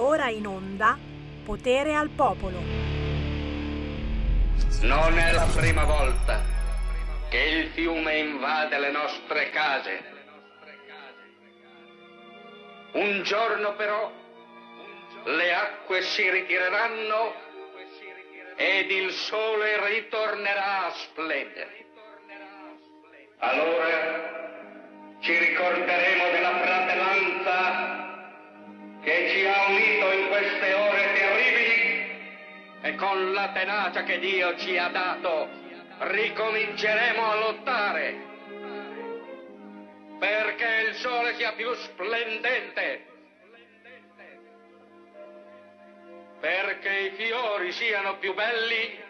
Ora in onda Potere al Popolo. Non è la prima volta che il fiume invade le nostre case. Un giorno però le acque si ritireranno ed il sole ritornerà a splendere. Allora ci ricorderemo della fratellanza che ci ha unito in queste ore terribili e con la tenacia che Dio ci ha dato ricominceremo a lottare perché il sole sia più splendente, perché i fiori siano più belli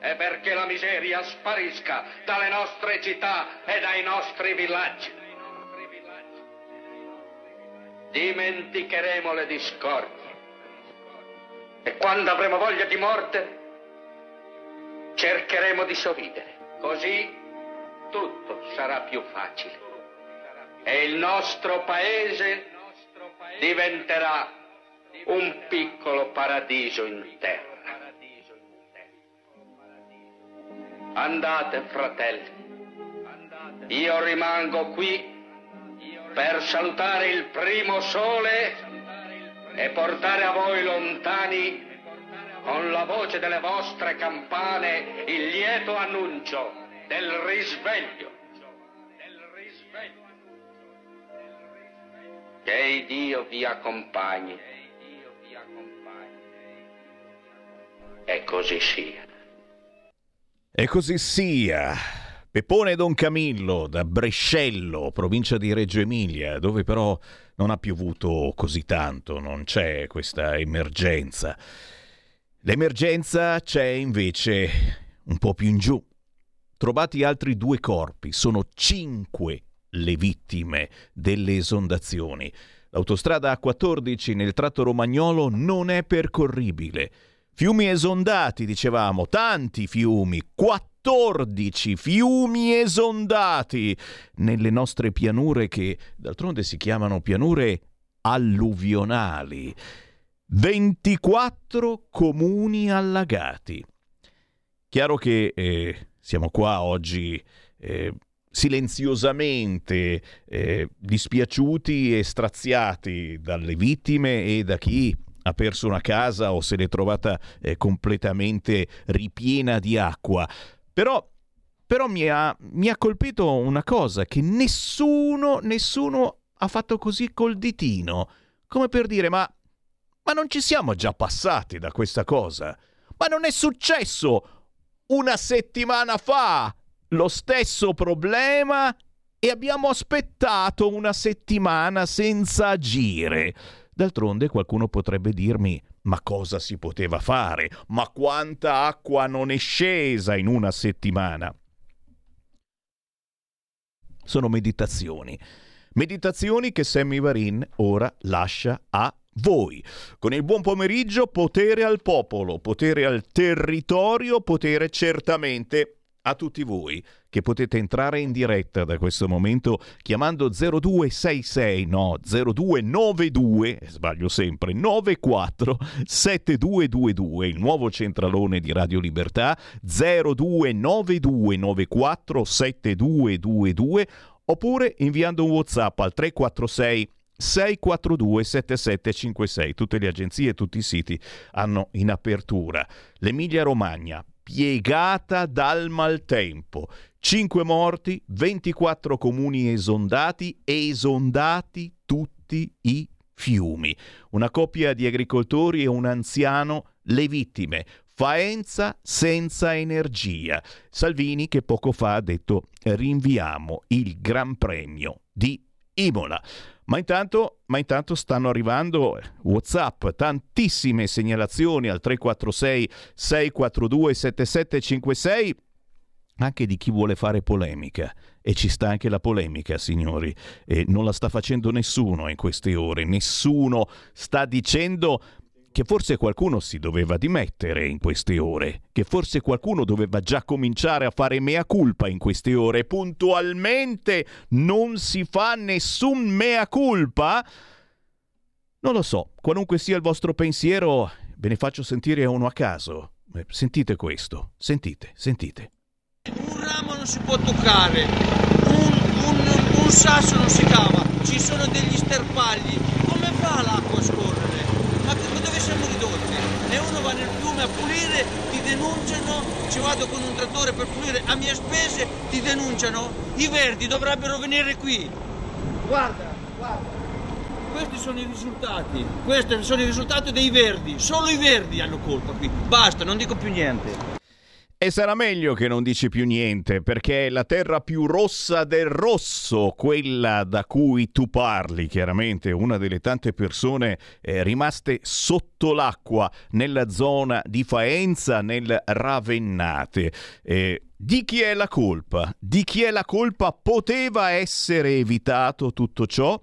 e perché la miseria sparisca dalle nostre città e dai nostri villaggi. Dimenticheremo le discordie e quando avremo voglia di morte cercheremo di sorridere. Così tutto sarà più facile e il nostro paese diventerà un piccolo paradiso in terra. Andate, fratelli. Io rimango qui per salutare il primo sole e portare a voi lontani con la voce delle vostre campane il lieto annuncio del risveglio. Che Dio vi accompagni. E così sia. E così sia. Peppone Don Camillo da Brescello, provincia di Reggio Emilia, dove però non ha piovuto così tanto, non c'è questa emergenza. L'emergenza c'è invece un po' più in giù. Trovati altri due corpi, sono cinque le vittime delle esondazioni. L'autostrada A14 nel tratto romagnolo non è percorribile. Fiumi esondati, dicevamo, tanti fiumi, 14 fiumi esondati nelle nostre pianure che d'altronde si chiamano pianure alluvionali. 24 comuni allagati. Chiaro che eh, siamo qua oggi eh, silenziosamente eh, dispiaciuti e straziati dalle vittime e da chi ha perso una casa o se l'è trovata eh, completamente ripiena di acqua. Però, però mi, ha, mi ha colpito una cosa, che nessuno, nessuno ha fatto così col ditino, come per dire ma, ma non ci siamo già passati da questa cosa? Ma non è successo una settimana fa lo stesso problema e abbiamo aspettato una settimana senza agire. D'altronde qualcuno potrebbe dirmi ma cosa si poteva fare? Ma quanta acqua non è scesa in una settimana? Sono meditazioni. Meditazioni che Sammy Varin ora lascia a voi. Con il buon pomeriggio, potere al popolo, potere al territorio, potere certamente a tutti voi che potete entrare in diretta da questo momento chiamando 0266 no 0292 sbaglio sempre 94 7222 il nuovo centralone di Radio Libertà 0292 94 7222 oppure inviando un WhatsApp al 346 642 7756 tutte le agenzie e tutti i siti hanno in apertura. l'Emilia Romagna piegata dal maltempo. 5 morti, 24 comuni esondati, esondati tutti i fiumi. Una coppia di agricoltori e un anziano le vittime. Faenza senza energia. Salvini che poco fa ha detto rinviamo il Gran Premio di Imola. Ma intanto, ma intanto, stanno arrivando WhatsApp, tantissime segnalazioni al 346 642 7756 anche di chi vuole fare polemica. E ci sta anche la polemica, signori. E non la sta facendo nessuno in queste ore. Nessuno sta dicendo che forse qualcuno si doveva dimettere in queste ore, che forse qualcuno doveva già cominciare a fare mea culpa in queste ore. Puntualmente non si fa nessun mea culpa? Non lo so, qualunque sia il vostro pensiero, ve ne faccio sentire uno a caso. Eh, sentite questo, sentite, sentite. Un ramo non si può toccare, un, un, un sasso non si cava, ci sono degli sterpagli. Come fa l'acqua a scorrere? Ma dove siamo ridotti? E uno va nel fiume a pulire, ti denunciano, ci vado con un trattore per pulire a mie spese, ti denunciano. I verdi dovrebbero venire qui. Guarda, guarda. Questi sono i risultati. Questi sono i risultati dei verdi. Solo i verdi hanno colpa qui. Basta, non dico più niente. E sarà meglio che non dici più niente, perché è la terra più rossa del rosso, quella da cui tu parli, chiaramente una delle tante persone eh, rimaste sotto l'acqua nella zona di Faenza, nel Ravennate. Eh, di chi è la colpa? Di chi è la colpa? Poteva essere evitato tutto ciò?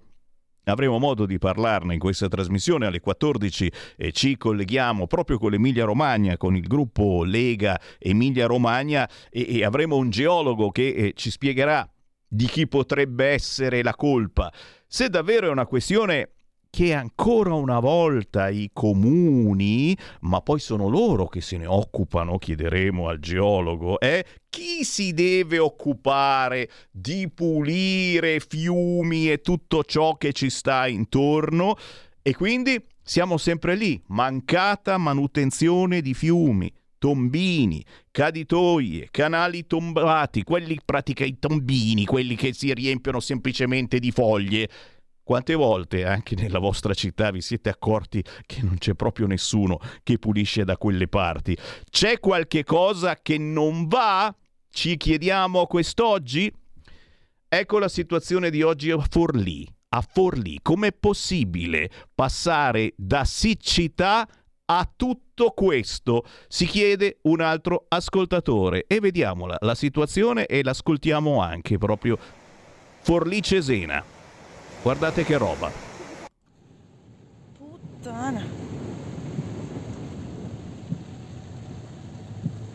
Avremo modo di parlarne in questa trasmissione alle 14 e ci colleghiamo proprio con l'Emilia Romagna, con il gruppo Lega Emilia Romagna e, e avremo un geologo che eh, ci spiegherà di chi potrebbe essere la colpa. Se davvero è una questione che ancora una volta i comuni, ma poi sono loro che se ne occupano, chiederemo al geologo, è chi si deve occupare di pulire fiumi e tutto ciò che ci sta intorno? E quindi siamo sempre lì, mancata manutenzione di fiumi tombini, caditoie, canali tombati, quelli pratica i tombini, quelli che si riempiono semplicemente di foglie quante volte anche nella vostra città vi siete accorti che non c'è proprio nessuno che pulisce da quelle parti? C'è qualche cosa che non va? Ci chiediamo quest'oggi? Ecco la situazione di oggi a Forlì. A Forlì, com'è possibile passare da siccità a tutto questo? Si chiede un altro ascoltatore e vediamola la situazione e l'ascoltiamo anche proprio Forlì Cesena. Guardate che roba. Puttana.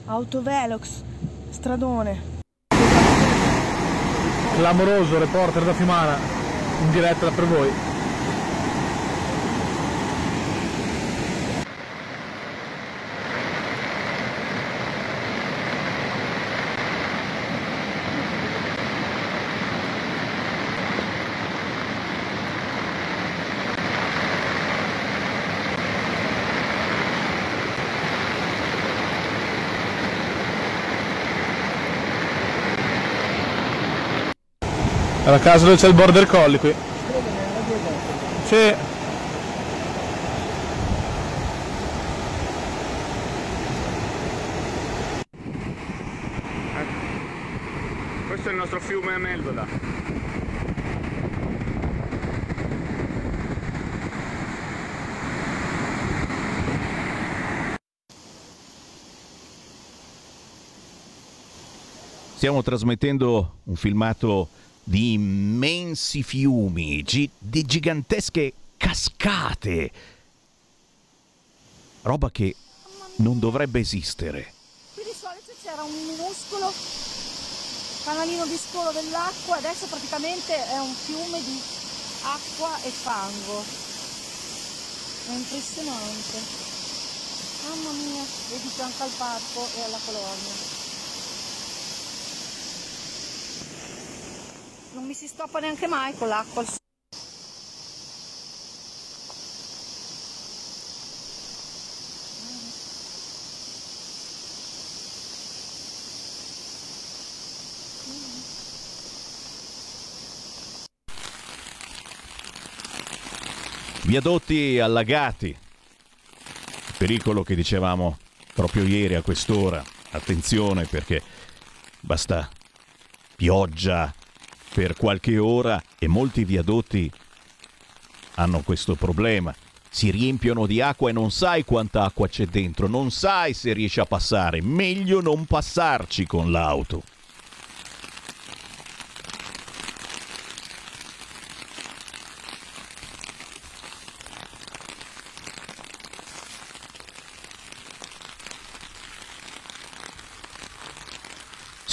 Autovelox, stradone. Clamoroso reporter da Fiumana, in diretta per voi. La casa dove c'è il border collie qui. Sì. Questo è il nostro fiume Meldola. Stiamo trasmettendo un filmato di immensi fiumi, gi- di gigantesche cascate. Roba che non dovrebbe esistere. Qui di solito c'era un minuscolo canalino di scolo dell'acqua, adesso praticamente è un fiume di acqua e fango. È impressionante. Mamma mia, vedi fianco al parco e alla colonia. Non mi si stoppa neanche mai con l'acqua. Viadotti allagati. Pericolo che dicevamo proprio ieri a quest'ora. Attenzione perché basta pioggia per qualche ora e molti viadotti hanno questo problema. Si riempiono di acqua e non sai quanta acqua c'è dentro, non sai se riesci a passare. Meglio non passarci con l'auto.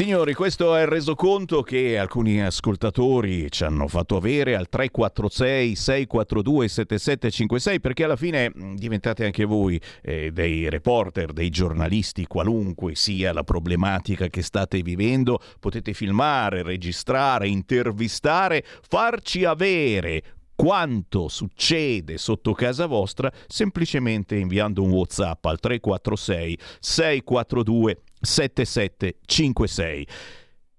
Signori, questo è il resoconto che alcuni ascoltatori ci hanno fatto avere al 346 642 7756 perché alla fine diventate anche voi eh, dei reporter, dei giornalisti, qualunque sia la problematica che state vivendo, potete filmare, registrare, intervistare, farci avere quanto succede sotto casa vostra semplicemente inviando un WhatsApp al 346 642 7756.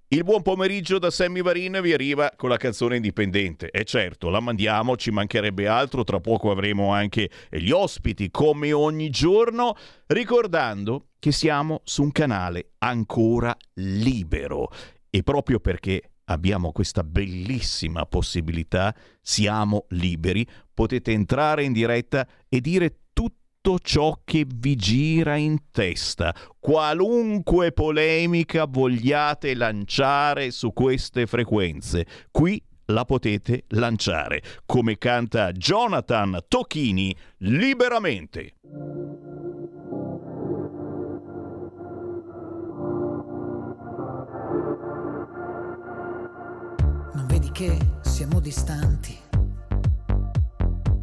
Il buon pomeriggio da Sammy Varin vi arriva con la canzone indipendente. E certo, la mandiamo, ci mancherebbe altro, tra poco avremo anche gli ospiti come ogni giorno, ricordando che siamo su un canale ancora libero. E proprio perché abbiamo questa bellissima possibilità, siamo liberi, potete entrare in diretta e dire tutto ciò che vi gira in testa, qualunque polemica vogliate lanciare su queste frequenze. Qui la potete lanciare, come canta Jonathan Tocchini liberamente. Che siamo distanti,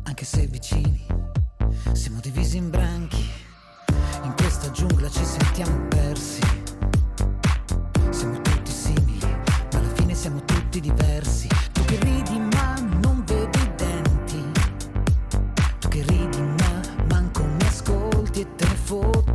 anche se vicini siamo divisi in branchi, in questa giungla ci sentiamo persi. Siamo tutti simili, ma alla fine siamo tutti diversi. Tu che ridi ma non vedi i denti. Tu che ridi ma manco mi ascolti e te ne fotti.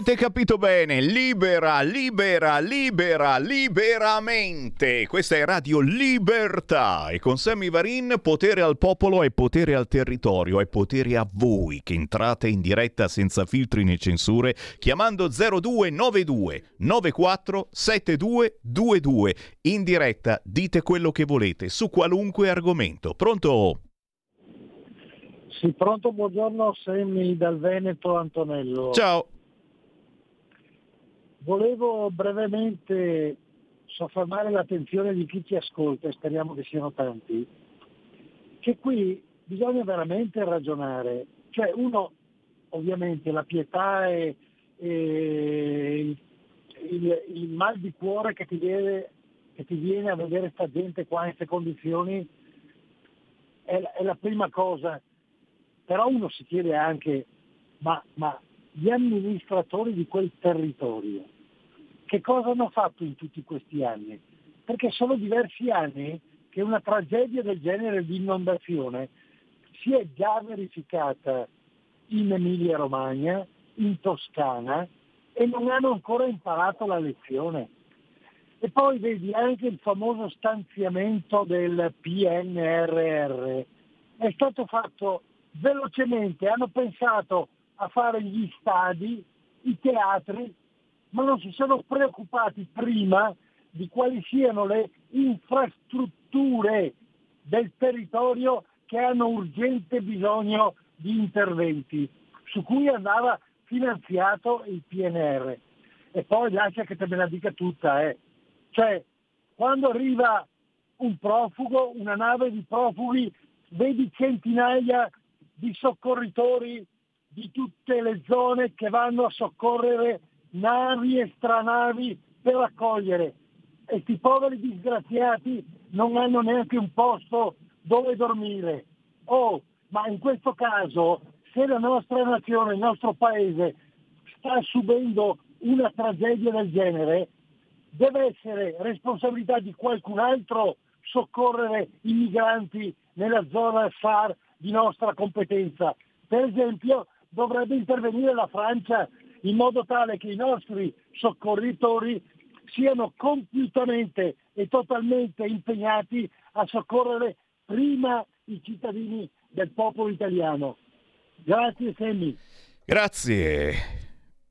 Avete capito bene, libera, libera, libera, liberamente. Questa è Radio Libertà e con Sammy Varin potere al popolo e potere al territorio e potere a voi che entrate in diretta senza filtri né censure chiamando 0292 94 7222. In diretta dite quello che volete su qualunque argomento. Pronto? Sì, pronto, buongiorno, Semmi dal Veneto, Antonello. Ciao. Volevo brevemente soffermare l'attenzione di chi ci ascolta, e speriamo che siano tanti, che qui bisogna veramente ragionare. Cioè uno, ovviamente, la pietà e, e il, il, mal di cuore che ti, viene, che ti viene a vedere sta gente qua in queste condizioni è, è, la prima cosa. Però uno si chiede anche, ma, ma gli amministratori di quel territorio che cosa hanno fatto in tutti questi anni? Perché sono diversi anni che una tragedia del genere di inondazione si è già verificata in Emilia Romagna, in Toscana e non hanno ancora imparato la lezione. E poi vedi anche il famoso stanziamento del PNRR. È stato fatto velocemente, hanno pensato a fare gli stadi, i teatri, ma non si sono preoccupati prima di quali siano le infrastrutture del territorio che hanno urgente bisogno di interventi, su cui andava finanziato il PNR. E poi lascia che te me la dica tutta, eh. Cioè, quando arriva un profugo, una nave di profughi, vedi centinaia di soccorritori di tutte le zone che vanno a soccorrere navi e stranavi per accogliere. E questi poveri disgraziati non hanno neanche un posto dove dormire. Oh, ma in questo caso, se la nostra nazione, il nostro paese sta subendo una tragedia del genere, deve essere responsabilità di qualcun altro soccorrere i migranti nella zona SAR di nostra competenza. Per esempio dovrebbe intervenire la Francia in modo tale che i nostri soccorritori siano completamente e totalmente impegnati a soccorrere prima i cittadini del popolo italiano. Grazie Semmi. Grazie.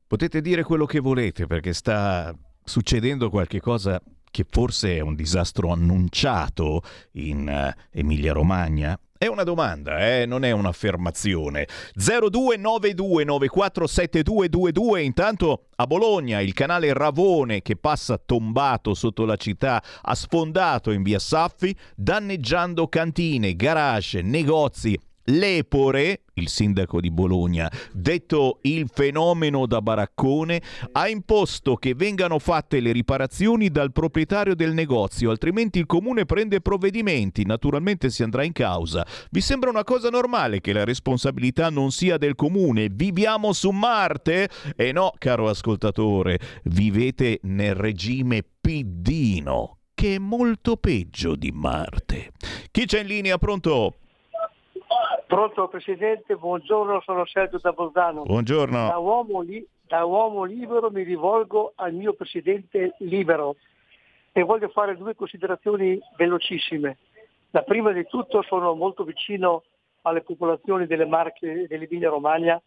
Potete dire quello che volete perché sta succedendo qualche cosa che forse è un disastro annunciato in uh, Emilia-Romagna? È una domanda, eh? non è un'affermazione. 0292947222. Intanto a Bologna il canale Ravone che passa tombato sotto la città ha sfondato in via Saffi, danneggiando cantine, garage, negozi Lepore, il sindaco di Bologna, detto il fenomeno da baraccone, ha imposto che vengano fatte le riparazioni dal proprietario del negozio, altrimenti il comune prende provvedimenti, naturalmente si andrà in causa. Vi sembra una cosa normale che la responsabilità non sia del comune? Viviamo su Marte? E eh no, caro ascoltatore, vivete nel regime piddino, che è molto peggio di Marte. Chi c'è in linea? Pronto? Pronto Presidente, buongiorno, sono Sergio da Bolzano. Buongiorno. Da uomo, li, da uomo libero mi rivolgo al mio Presidente libero e voglio fare due considerazioni velocissime. La prima di tutto sono molto vicino alle popolazioni delle Marche e dell'Emilia Romagna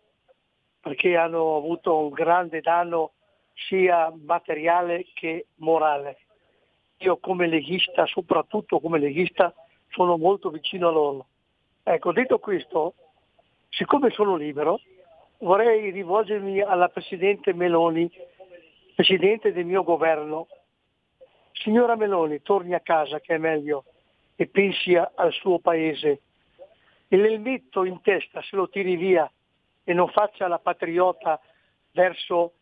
perché hanno avuto un grande danno sia materiale che morale. Io come leghista, soprattutto come leghista, sono molto vicino a loro Ecco, detto questo, siccome sono libero, vorrei rivolgermi alla Presidente Meloni, Presidente del mio governo. Signora Meloni, torni a casa che è meglio e pensi al suo paese. E l'elmetto in testa se lo tiri via e non faccia la patriota verso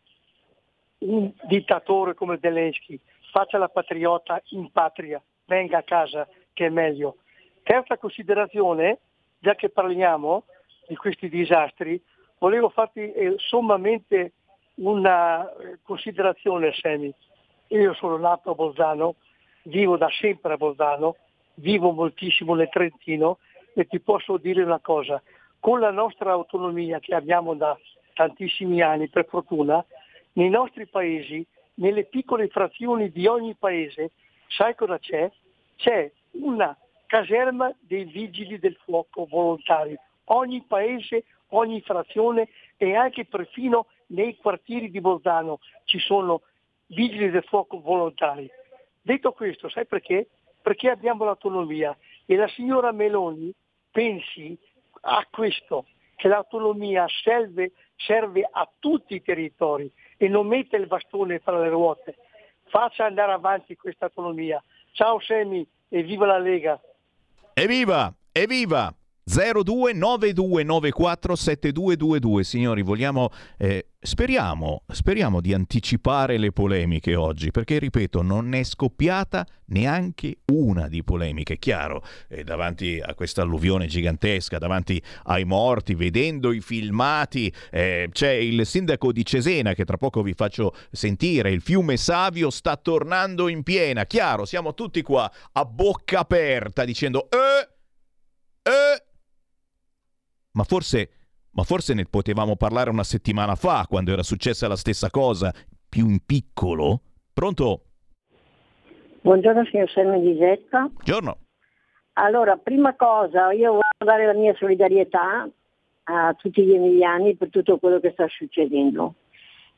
un dittatore come Zelensky, faccia la patriota in patria, venga a casa che è meglio. Terza considerazione, già che parliamo di questi disastri, volevo farti eh, sommamente una eh, considerazione, Semi. Io sono nato a Bolzano, vivo da sempre a Bolzano, vivo moltissimo nel Trentino e ti posso dire una cosa, con la nostra autonomia che abbiamo da tantissimi anni, per fortuna, nei nostri paesi, nelle piccole frazioni di ogni paese, sai cosa c'è? C'è una caserma dei vigili del fuoco volontari. Ogni paese, ogni frazione e anche perfino nei quartieri di Bolzano ci sono vigili del fuoco volontari. Detto questo, sai perché? Perché abbiamo l'autonomia e la signora Meloni pensi a questo, che l'autonomia serve, serve a tutti i territori e non mette il bastone fra le ruote. Faccia andare avanti questa autonomia. Ciao Semi e viva la Lega! Evviva! Evviva! 0292947222 signori vogliamo eh, speriamo speriamo di anticipare le polemiche oggi perché ripeto non è scoppiata neanche una di polemiche. Chiaro eh, davanti a questa alluvione gigantesca davanti ai morti vedendo i filmati eh, c'è il sindaco di Cesena che tra poco vi faccio sentire. Il fiume Savio sta tornando in piena. Chiaro siamo tutti qua a bocca aperta dicendo eh eh ma forse, ma forse ne potevamo parlare una settimana fa, quando era successa la stessa cosa, più in piccolo? Pronto? Buongiorno signor Selma di Getta. Buongiorno. Allora, prima cosa, io voglio dare la mia solidarietà a tutti gli emiliani per tutto quello che sta succedendo.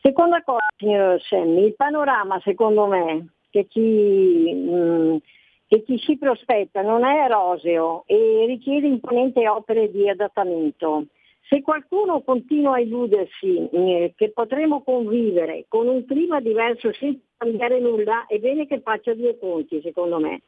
Seconda cosa, signor Semmi, il panorama secondo me che chi, mh, mm, che chi si prospetta non è roseo e richiede imponenti opere di adattamento. Se qualcuno continua a illudersi eh, che potremo convivere con un clima diverso senza cambiare nulla, è bene che faccia due conti, secondo me.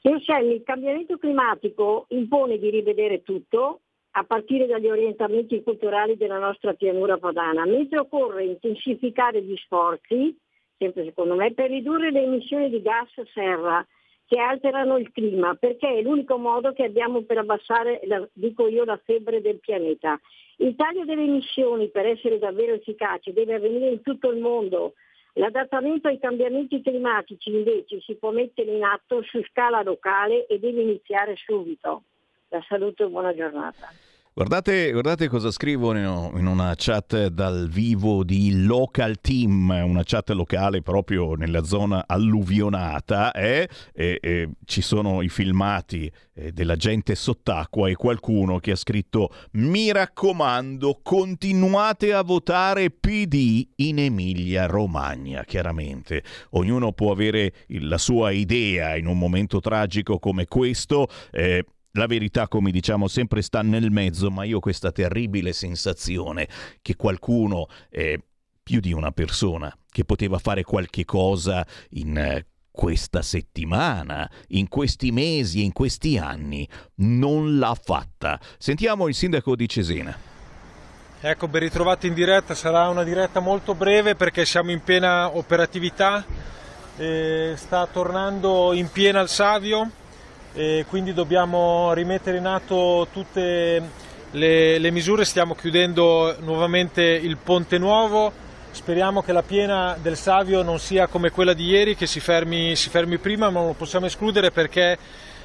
Selmi, il cambiamento climatico impone di rivedere tutto, a partire dagli orientamenti culturali della nostra pianura padana, mentre occorre intensificare gli sforzi, sempre secondo me, per ridurre le emissioni di gas serra che alterano il clima, perché è l'unico modo che abbiamo per abbassare, la, dico io, la febbre del pianeta. Il taglio delle emissioni per essere davvero efficace deve avvenire in tutto il mondo. L'adattamento ai cambiamenti climatici invece si può mettere in atto su scala locale e deve iniziare subito. La saluto e buona giornata. Guardate, guardate, cosa scrivo in una chat dal vivo di Local Team, una chat locale proprio nella zona alluvionata. Eh? E, e ci sono i filmati eh, della gente sott'acqua e qualcuno che ha scritto mi raccomando continuate a votare PD in Emilia Romagna. Chiaramente ognuno può avere la sua idea in un momento tragico come questo. Eh, la verità, come diciamo, sempre sta nel mezzo, ma io ho questa terribile sensazione che qualcuno, eh, più di una persona, che poteva fare qualche cosa in eh, questa settimana, in questi mesi in questi anni, non l'ha fatta. Sentiamo il sindaco di Cesena. Ecco, ben ritrovati in diretta, sarà una diretta molto breve perché siamo in piena operatività, eh, sta tornando in piena il Savio, e quindi dobbiamo rimettere in atto tutte le, le, misure, stiamo chiudendo nuovamente il ponte nuovo, speriamo che la piena del Savio non sia come quella di ieri, che si fermi, si fermi prima, ma non lo possiamo escludere perché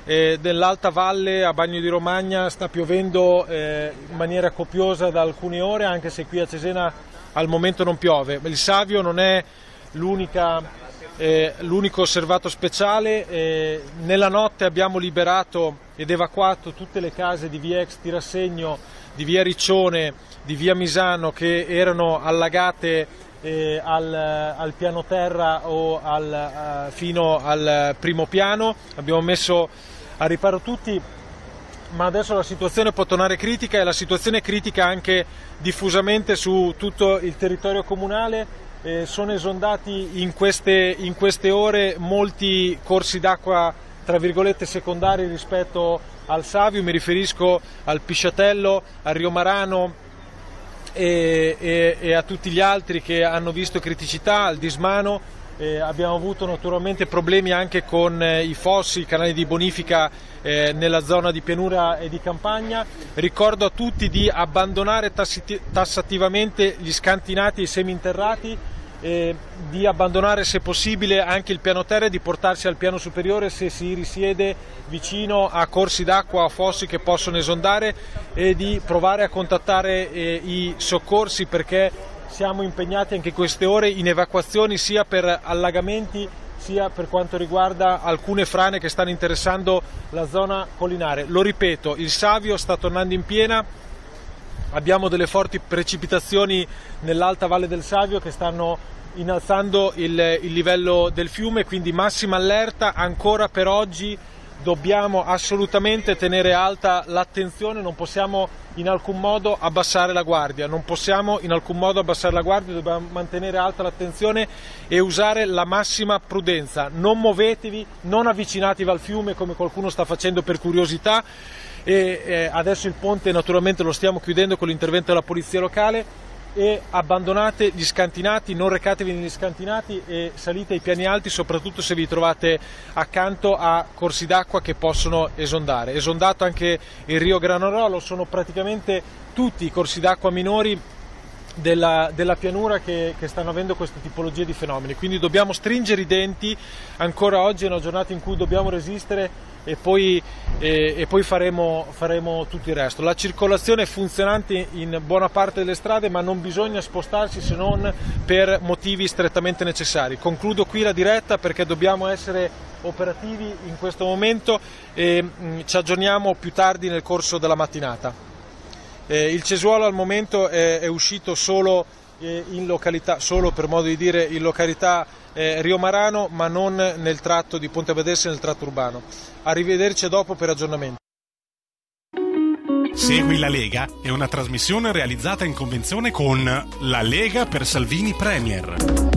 eh, nell'alta valle a Bagno di Romagna sta piovendo eh, in maniera copiosa da alcune ore, anche se qui a Cesena al momento non piove. Il Savio non è l'unica eh, l'unico osservato speciale. Eh, nella notte abbiamo liberato ed evacuato tutte le case di via ex Tirassegno, di via Riccione, di via Misano che erano allagate eh, al, al, piano terra o al, uh, fino al primo piano. Abbiamo messo a riparo tutti ma adesso la situazione può tornare critica e la situazione è critica anche diffusamente su tutto il territorio comunale eh, sono esondati in queste, in queste ore molti corsi d'acqua tra virgolette secondari rispetto al Savio, mi riferisco al Pisciatello, al Rio Marano e, e, e, a tutti gli altri che hanno visto criticità, al Dismano. Eh, abbiamo avuto naturalmente problemi anche con eh, i fossi, i canali di bonifica eh, nella zona di pianura e di campagna. Ricordo a tutti di abbandonare tassativamente gli scantinati e i seminterrati di abbandonare se possibile anche il piano terra e di portarsi al piano superiore se si risiede vicino a corsi d'acqua o fossi che possono esondare e di provare a contattare eh, i soccorsi perché siamo impegnati anche queste ore in evacuazioni sia per allagamenti sia per quanto riguarda alcune frane che stanno interessando la zona collinare. Lo ripeto, il Savio sta tornando in piena, abbiamo delle forti precipitazioni nell'alta valle del Savio che stanno innalzando il, il livello del fiume, quindi massima allerta ancora per oggi dobbiamo assolutamente tenere alta l'attenzione, non possiamo in alcun modo abbassare la guardia, non possiamo in alcun modo abbassare la guardia, dobbiamo mantenere alta l'attenzione e usare la massima prudenza. Non muovetevi, non avvicinatevi al fiume come qualcuno sta facendo per curiosità e eh, adesso il ponte naturalmente lo stiamo chiudendo con l'intervento della polizia locale e abbandonate gli scantinati, non recatevi negli scantinati e salite ai piani alti, soprattutto se vi trovate accanto a corsi d'acqua che possono esondare. Esondato anche il Rio Granarolo, sono praticamente tutti i corsi d'acqua minori della, della pianura che, che, stanno avendo questa tipologia di fenomeni. Quindi dobbiamo stringere i denti, ancora oggi è una giornata in cui dobbiamo resistere e poi, e, e poi faremo, faremo, tutto il resto. La circolazione è funzionante in buona parte delle strade ma non bisogna spostarsi se non per motivi strettamente necessari. Concludo qui la diretta perché dobbiamo essere operativi in questo momento e mh, mm, ci aggiorniamo più tardi nel corso della mattinata. Eh, il Cesuolo al momento è, è uscito solo, eh, in località, solo per modo di dire in località eh, Rio Marano ma non nel tratto di Ponte Badesse nel tratto urbano. Arrivederci dopo per aggiornamento. Segui la Lega è una trasmissione realizzata in convenzione con La Lega per Salvini Premier.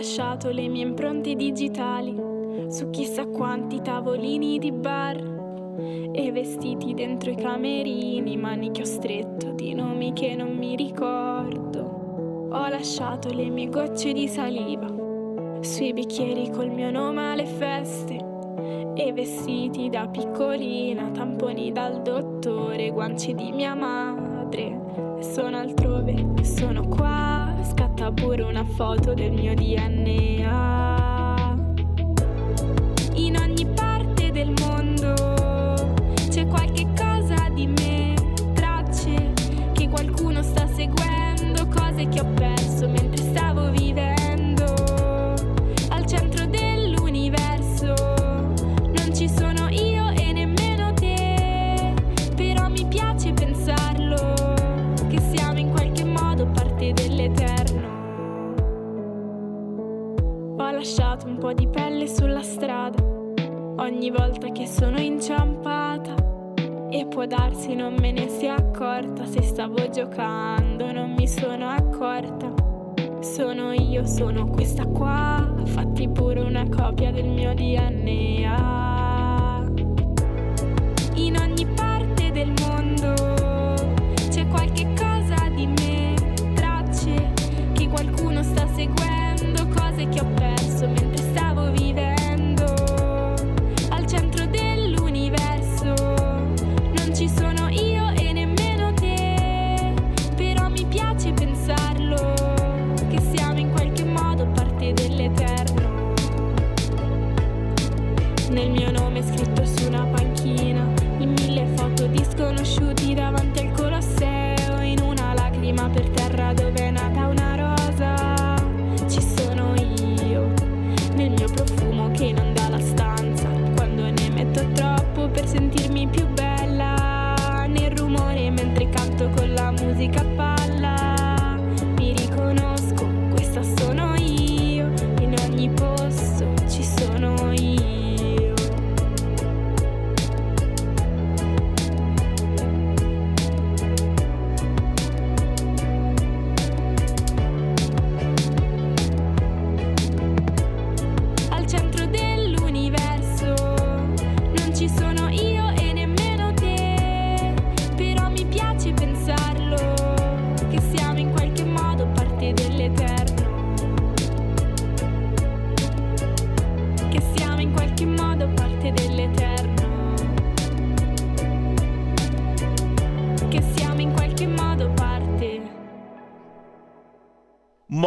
Lasciato le mie impronte digitali su chissà quanti tavolini di bar e vestiti dentro i camerini, manicchio stretto di nomi che non mi ricordo. Ho lasciato le mie gocce di saliva sui bicchieri col mio nome alle feste e vestiti da piccolina, tamponi dal dottore, guanci di mia madre. Sono altrove, sono qua scatta pure una foto del mio DNA. In ogni parte del mondo c'è qualche cosa di me, tracce che qualcuno sta seguendo, cose che ho perso mentre stavo vivendo. Lasciato un po' di pelle sulla strada ogni volta che sono inciampata. E può darsi non me ne sia accorta se stavo giocando, non mi sono accorta. Sono io, sono questa qua, fatti pure una copia del mio DNA. In ogni parte del mondo c'è qualche cosa di me, tracce che qualcuno sta seguendo, cose che ho perso mentre stavo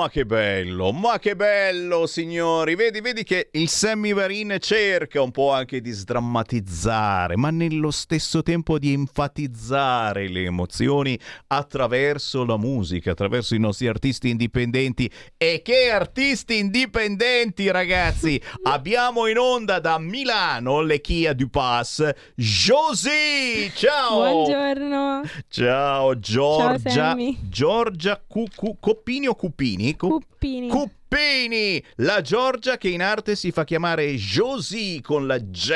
Ma che bello, ma che bello, signori. Vedi, vedi che il Sammy Varin cerca un po' anche di sdrammatizzare, ma nello stesso tempo di enfatizzare le emozioni attraverso la musica, attraverso i nostri artisti indipendenti. E che artisti indipendenti, ragazzi! Abbiamo in onda da Milano le Chia du Pass, Josie! Ciao! Buongiorno. Ciao Giorgia. Sammy. Giorgia Cucu, Coppini o Cupini? Nico. Cuppini. Cuppini, la Giorgia che in arte si fa chiamare Josie con la J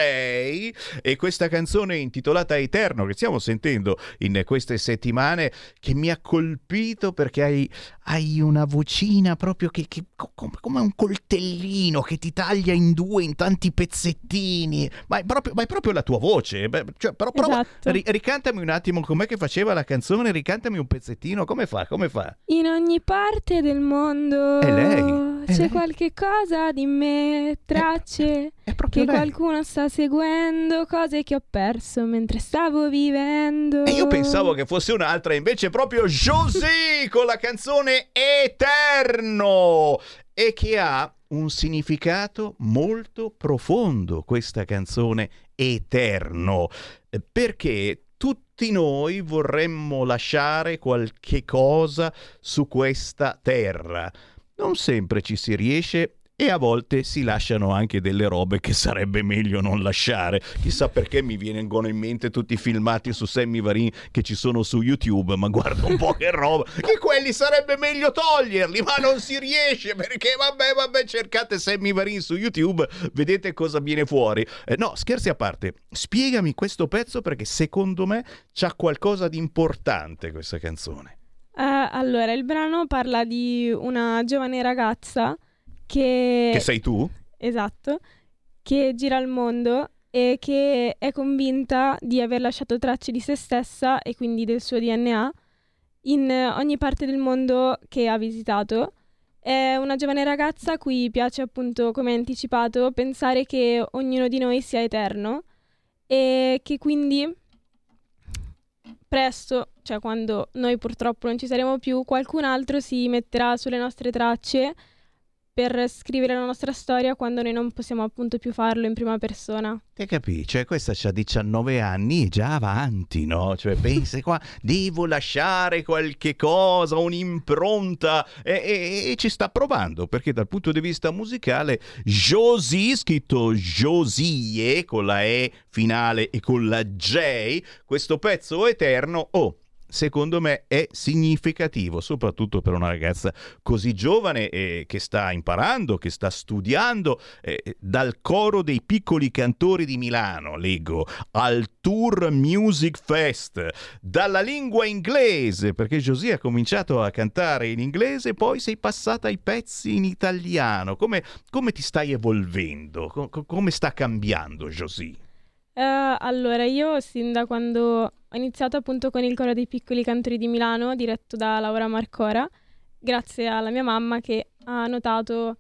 e questa canzone intitolata Eterno che stiamo sentendo in queste settimane che mi ha colpito perché hai, hai una vocina proprio che, che co- come un coltellino che ti taglia in due in tanti pezzettini ma è proprio, ma è proprio la tua voce Beh, cioè, però prova, Esatto. ri- ricantami un attimo com'è che faceva la canzone ricantami un pezzettino come fa come fa In ogni parte del mondo È lei, è c'è lei. qualche cosa di me, tracce che lei. qualcuno sta seguendo, cose che ho perso mentre stavo vivendo. E io pensavo che fosse un'altra, invece è proprio Josie con la canzone Eterno e che ha un significato molto profondo questa canzone Eterno, perché tutti noi vorremmo lasciare qualche cosa su questa terra. Non sempre ci si riesce e a volte si lasciano anche delle robe che sarebbe meglio non lasciare. Chissà perché mi vengono in mente tutti i filmati su Sammy Varin che ci sono su YouTube, ma guarda un po' che roba, che quelli sarebbe meglio toglierli, ma non si riesce perché vabbè, vabbè, cercate Sammy Varin su YouTube, vedete cosa viene fuori. Eh, no, scherzi a parte, spiegami questo pezzo perché secondo me c'ha qualcosa di importante questa canzone. Eh, allora, il brano parla di una giovane ragazza che... Che sei tu? Esatto, che gira il mondo e che è convinta di aver lasciato tracce di se stessa e quindi del suo DNA in ogni parte del mondo che ha visitato. È una giovane ragazza a cui piace appunto, come anticipato, pensare che ognuno di noi sia eterno e che quindi presto, cioè quando noi purtroppo non ci saremo più, qualcun altro si metterà sulle nostre tracce per scrivere la nostra storia quando noi non possiamo appunto più farlo in prima persona. Te capisci? Questa ha 19 anni e già avanti, no? Cioè, pensi qua, devo lasciare qualche cosa, un'impronta, e, e- e ci sta provando, perché dal punto di vista musicale, Josie, scritto Josie, con la E finale e con la J, questo pezzo eterno, oh, secondo me è significativo, soprattutto per una ragazza così giovane e che sta imparando, che sta studiando eh, dal coro dei piccoli cantori di Milano, leggo, al Tour Music Fest, dalla lingua inglese, perché Josie ha cominciato a cantare in inglese, poi sei passata ai pezzi in italiano. Come, come ti stai evolvendo? Co- co- come sta cambiando Josie? Eh, allora, io sin da quando ho iniziato appunto con il coro dei piccoli cantori di Milano, diretto da Laura Marcora, grazie alla mia mamma che ha notato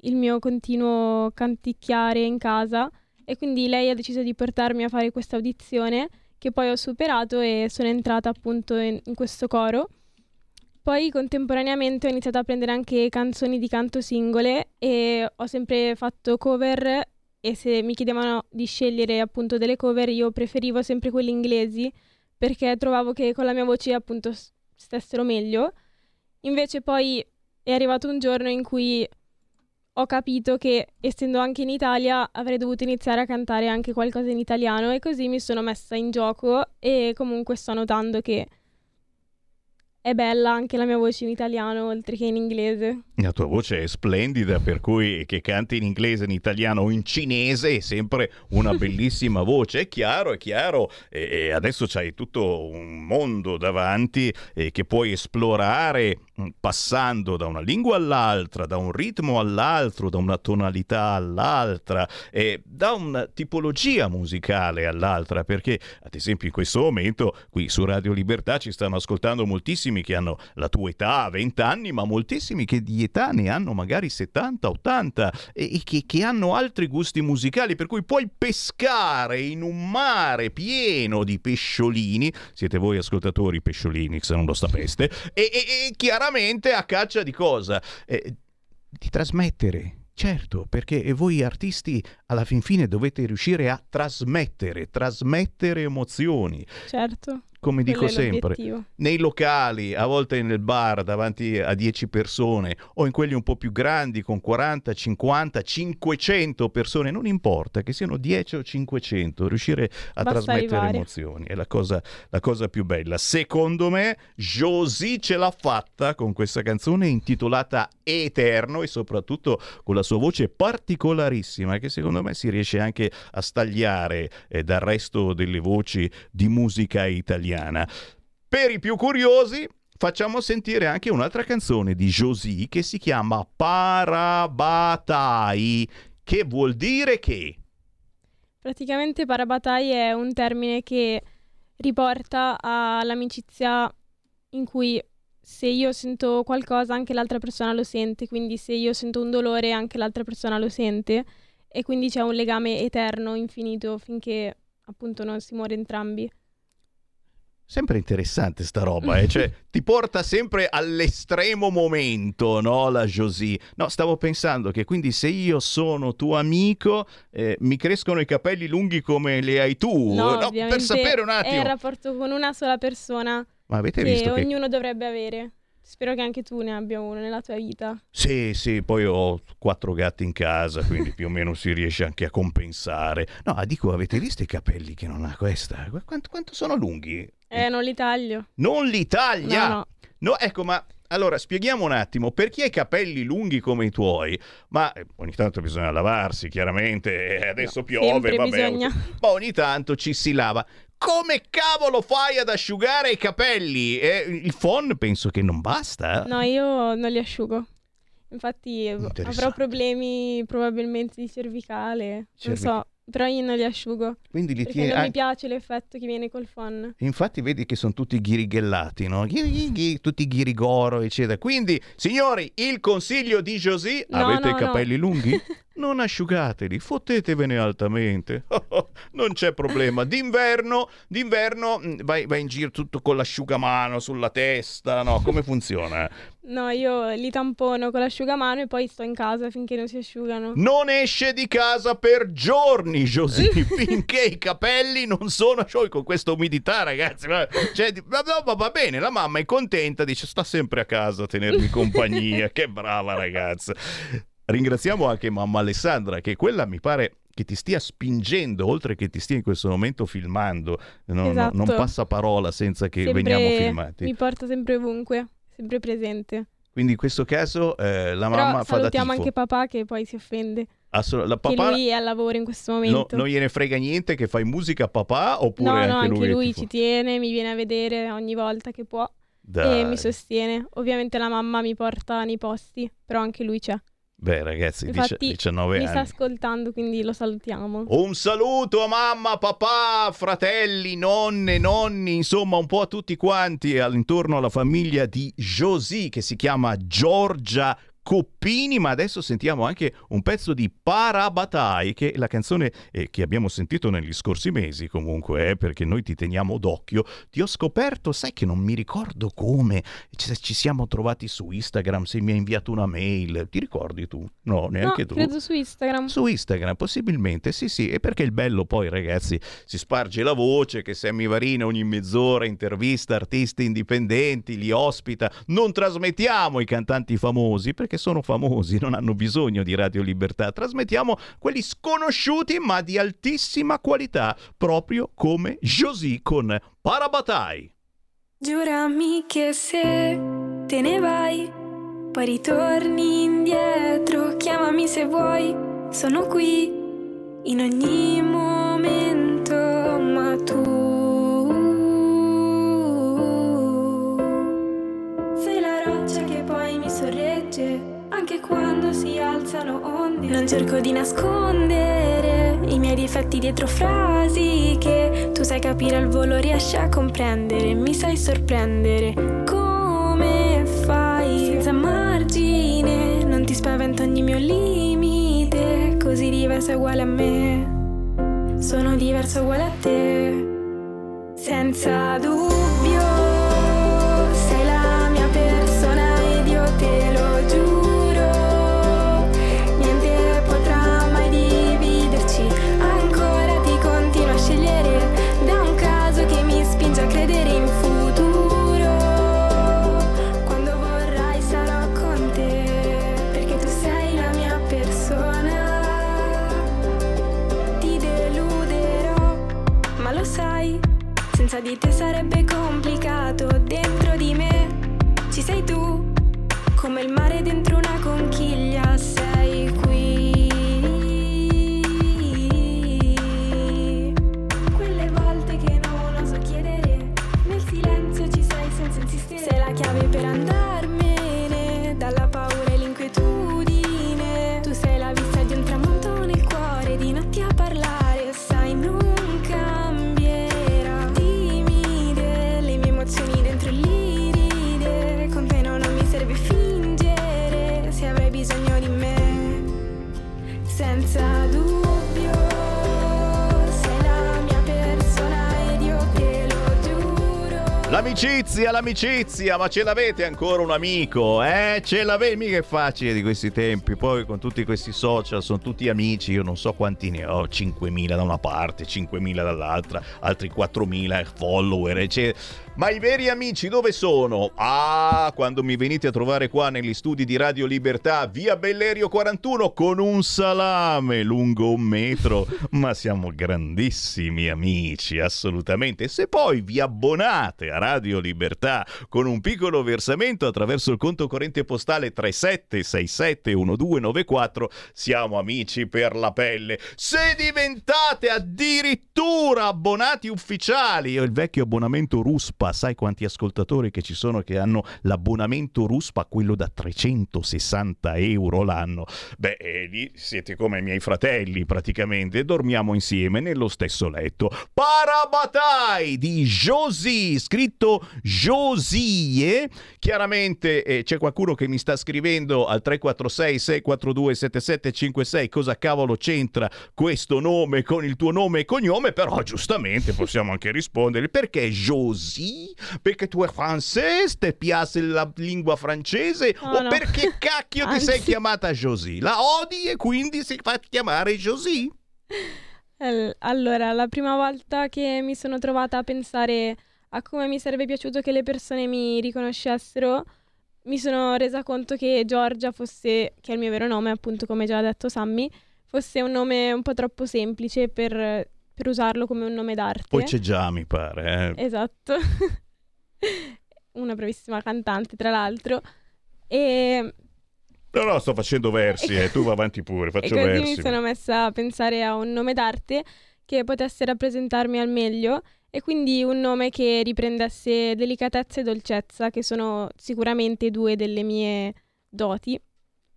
il mio continuo canticchiare in casa e quindi lei ha deciso di portarmi a fare questa audizione che poi ho superato e sono entrata appunto in, in questo coro. Poi contemporaneamente ho iniziato a prendere anche canzoni di canto singole e ho sempre fatto cover e se mi chiedevano di scegliere appunto delle cover io preferivo sempre quelle inglesi perché trovavo che con la mia voce appunto stessero meglio. Invece poi è arrivato un giorno in cui ho capito che essendo anche in Italia avrei dovuto iniziare a cantare anche qualcosa in italiano e così mi sono messa in gioco e comunque sto notando che è bella anche la mia voce in italiano oltre che in inglese. La tua voce è splendida, per cui che canti in inglese, in italiano o in cinese è sempre una bellissima voce. È chiaro, è chiaro. E, e adesso c'hai tutto un mondo davanti eh, che puoi esplorare mh, passando da una lingua all'altra, da un ritmo all'altro, da una tonalità all'altra, e da una tipologia musicale all'altra. Perché, ad esempio, in questo momento qui su Radio Libertà ci stanno ascoltando moltissimi moltissimi che hanno la tua età, 20 anni, ma moltissimi che di età ne hanno magari 70, 80 e, che, che hanno altri gusti musicali, per cui puoi pescare in un mare pieno di pesciolini, siete voi ascoltatori pesciolini se non lo sapeste, e, e- e chiaramente a caccia di cosa? Eh, di trasmettere. Certo, perché voi artisti alla fin fine dovete riuscire a trasmettere, trasmettere emozioni. Certo. Come dico quello sempre, nei locali, a volte nel bar davanti a 10 persone o in quelli un po' più grandi con 40, 50, 500 persone, non importa che siano 10 o 500, riuscire a Basta trasmettere arrivare. emozioni è la cosa, la cosa più bella. Secondo me Josie ce l'ha fatta con questa canzone intitolata Eterno e soprattutto con la sua voce particolarissima che secondo me si riesce anche a stagliare eh, dal resto delle voci di musica italiana. Per i più curiosi, facciamo sentire anche un'altra canzone di Josie che si chiama Parabatai, che vuol dire che Praticamente parabatai è un termine che riporta all'amicizia in cui se io sento qualcosa anche l'altra persona lo sente, quindi se io sento un dolore anche l'altra persona lo sente e quindi c'è un legame eterno, infinito, finché appunto non si muore entrambi. Sempre interessante sta roba, eh? cioè ti porta sempre all'estremo momento, no? La Josie. No, stavo pensando che quindi se io sono tuo amico, eh, mi crescono i capelli lunghi come le hai tu. No, No, per sapere un È attimo. il rapporto con una sola persona Ma avete che visto che... ognuno dovrebbe avere. Spero che anche tu ne abbia uno nella tua vita. Sì, sì, poi ho quattro gatti in casa, quindi più o meno si riesce anche a compensare. No, dico, avete visto i capelli che non ha questa? Qu- Quanto, quanto sono lunghi? Eh, non li taglio. Non li taglia! No, no. No, ecco, ma allora spieghiamo un attimo, per chi ha i capelli lunghi come i tuoi, ma eh, ogni tanto bisogna lavarsi, chiaramente, eh, adesso piove, sempre vabbè, ma ogni tanto ci si lava. Come cavolo fai ad asciugare i capelli? Eh, il phon penso che non basta. No, io non li asciugo. Infatti avrò problemi probabilmente di cervicale. Cervic- Non so, però io non li asciugo. Quindi li tieni... non ah, mi piace l'effetto che viene col phon. Infatti vedi che sono tutti ghirighellati, no? Tutti ghirigoro, eccetera. Quindi, signori, il consiglio di Josie, No, avete no, i no. capelli lunghi? Non asciugateli, fottetevene altamente. non c'è problema. D'inverno, d'inverno mm, vai, vai in giro tutto con l'asciugamano sulla testa, no? Come funziona? No, io li tampono con l'asciugamano e poi sto in casa finché non si asciugano. Non esce di casa per giorni, Josie, finché i capelli non sono asciutti con questa umidità, ragazzi. Cioè, no, va bene, la mamma è contenta, dice sta sempre a casa a tenermi compagnia. che brava ragazza. Ringraziamo anche mamma Alessandra, che quella mi pare che ti stia spingendo, oltre che ti stia in questo momento filmando. No, no, Esatto. non passa parola senza che Sempre veniamo filmati. Mi porta sempre ovunque, sempre presente. Quindi in questo caso eh, la Però mamma fa da salutiamo tifo. anche papà che poi si offende. Assolut- la Che papà lui è al lavoro in questo no- momento. non gliene frega niente che fai musica a papà oppure no, anche no, anche lui, lui ci tiene, mi viene a vedere ogni volta che può Dai. e mi sostiene. Ovviamente la mamma mi porta nei posti, però anche lui c'è. Beh ragazzi, Infatti 19 mi anni. sta ascoltando, quindi lo salutiamo. Un saluto a mamma, papà, fratelli, nonne, nonni, insomma un po' a tutti quanti all'intorno alla famiglia di Josie che si chiama Giorgia Coppini, ma adesso sentiamo anche un pezzo di Parabatai, che è la canzone eh, che abbiamo sentito negli scorsi mesi comunque, eh, perché noi ti teniamo d'occhio. Ti ho scoperto, sai che non mi ricordo come, ci, ci siamo trovati su Instagram, se mi hai inviato una mail, ti ricordi tu? No, neanche no, tu. credo su Instagram. Su Instagram, possibilmente, sì, sì, e perché il bello poi, ragazzi, si sparge la voce che Sammy Varina ogni mezz'ora intervista artisti indipendenti, li ospita. Non trasmettiamo i cantanti famosi perché sono famosi, non hanno bisogno di Radio Libertà. Trasmettiamo quelli sconosciuti ma di altissima qualità, proprio come Josie con Parabatai. Giurami che se te ne vai, poi ritorni indietro, chiamami se vuoi, sono qui in ogni momento, Non cerco di nascondere i miei difetti dietro frasi che tu sai capire al volo, riesci a comprendere, mi sai sorprendere. Come fai senza margine? Non ti spaventa ogni mio limite, così diverso uguale a me. Sono diverso uguale a te, senza dubbio. L'amicizia, l'amicizia, ma ce l'avete ancora un amico, eh? Ce l'avete, mica è facile di questi tempi. Poi con tutti questi social sono tutti amici, io non so quanti ne ho, 5.000 da una parte, 5.000 dall'altra, altri 4.000 follower, eccetera. Ma i veri amici dove sono? Ah, quando mi venite a trovare qua negli studi di Radio Libertà, via Bellerio 41, con un salame lungo un metro. Ma siamo grandissimi amici, assolutamente. Se poi vi abbonate a Radio Libertà con un piccolo versamento attraverso il conto corrente postale 37671294, siamo amici per la pelle. Se diventate addirittura abbonati ufficiali, io il vecchio abbonamento Ruspa, sai quanti ascoltatori che ci sono che hanno l'abbonamento Ruspa, quello da 360 euro l'anno? Beh, eh, lì siete come i miei fratelli praticamente, dormiamo insieme nello stesso letto. Parabatai di Josie, scritto Josie. Chiaramente eh, c'è qualcuno che mi sta scrivendo al 346 642 7756 cosa cavolo c'entra questo nome con il tuo nome e cognome, però giustamente possiamo anche rispondere perché Josie? Perché tu è francese, ti piace la lingua francese No, o no. perché cacchio ti sei chiamata Josie? La odi e quindi si fa chiamare Josie? Allora, la prima volta che mi sono trovata a pensare a come mi sarebbe piaciuto che le persone mi riconoscessero, mi sono resa conto che Giorgia fosse, che è il mio vero nome, appunto come già ha detto Sammy, fosse un nome un po' troppo semplice per, per usarlo come un nome d'arte. Poi c'è già, mi pare. eh. Esatto. Una bravissima cantante, tra l'altro. E, No, no, sto facendo versi, eh. tu va avanti pure, e faccio così versi. mi sono messa a pensare a un nome d'arte che potesse rappresentarmi al meglio e quindi un nome che riprendesse delicatezza e dolcezza, che sono sicuramente due delle mie doti,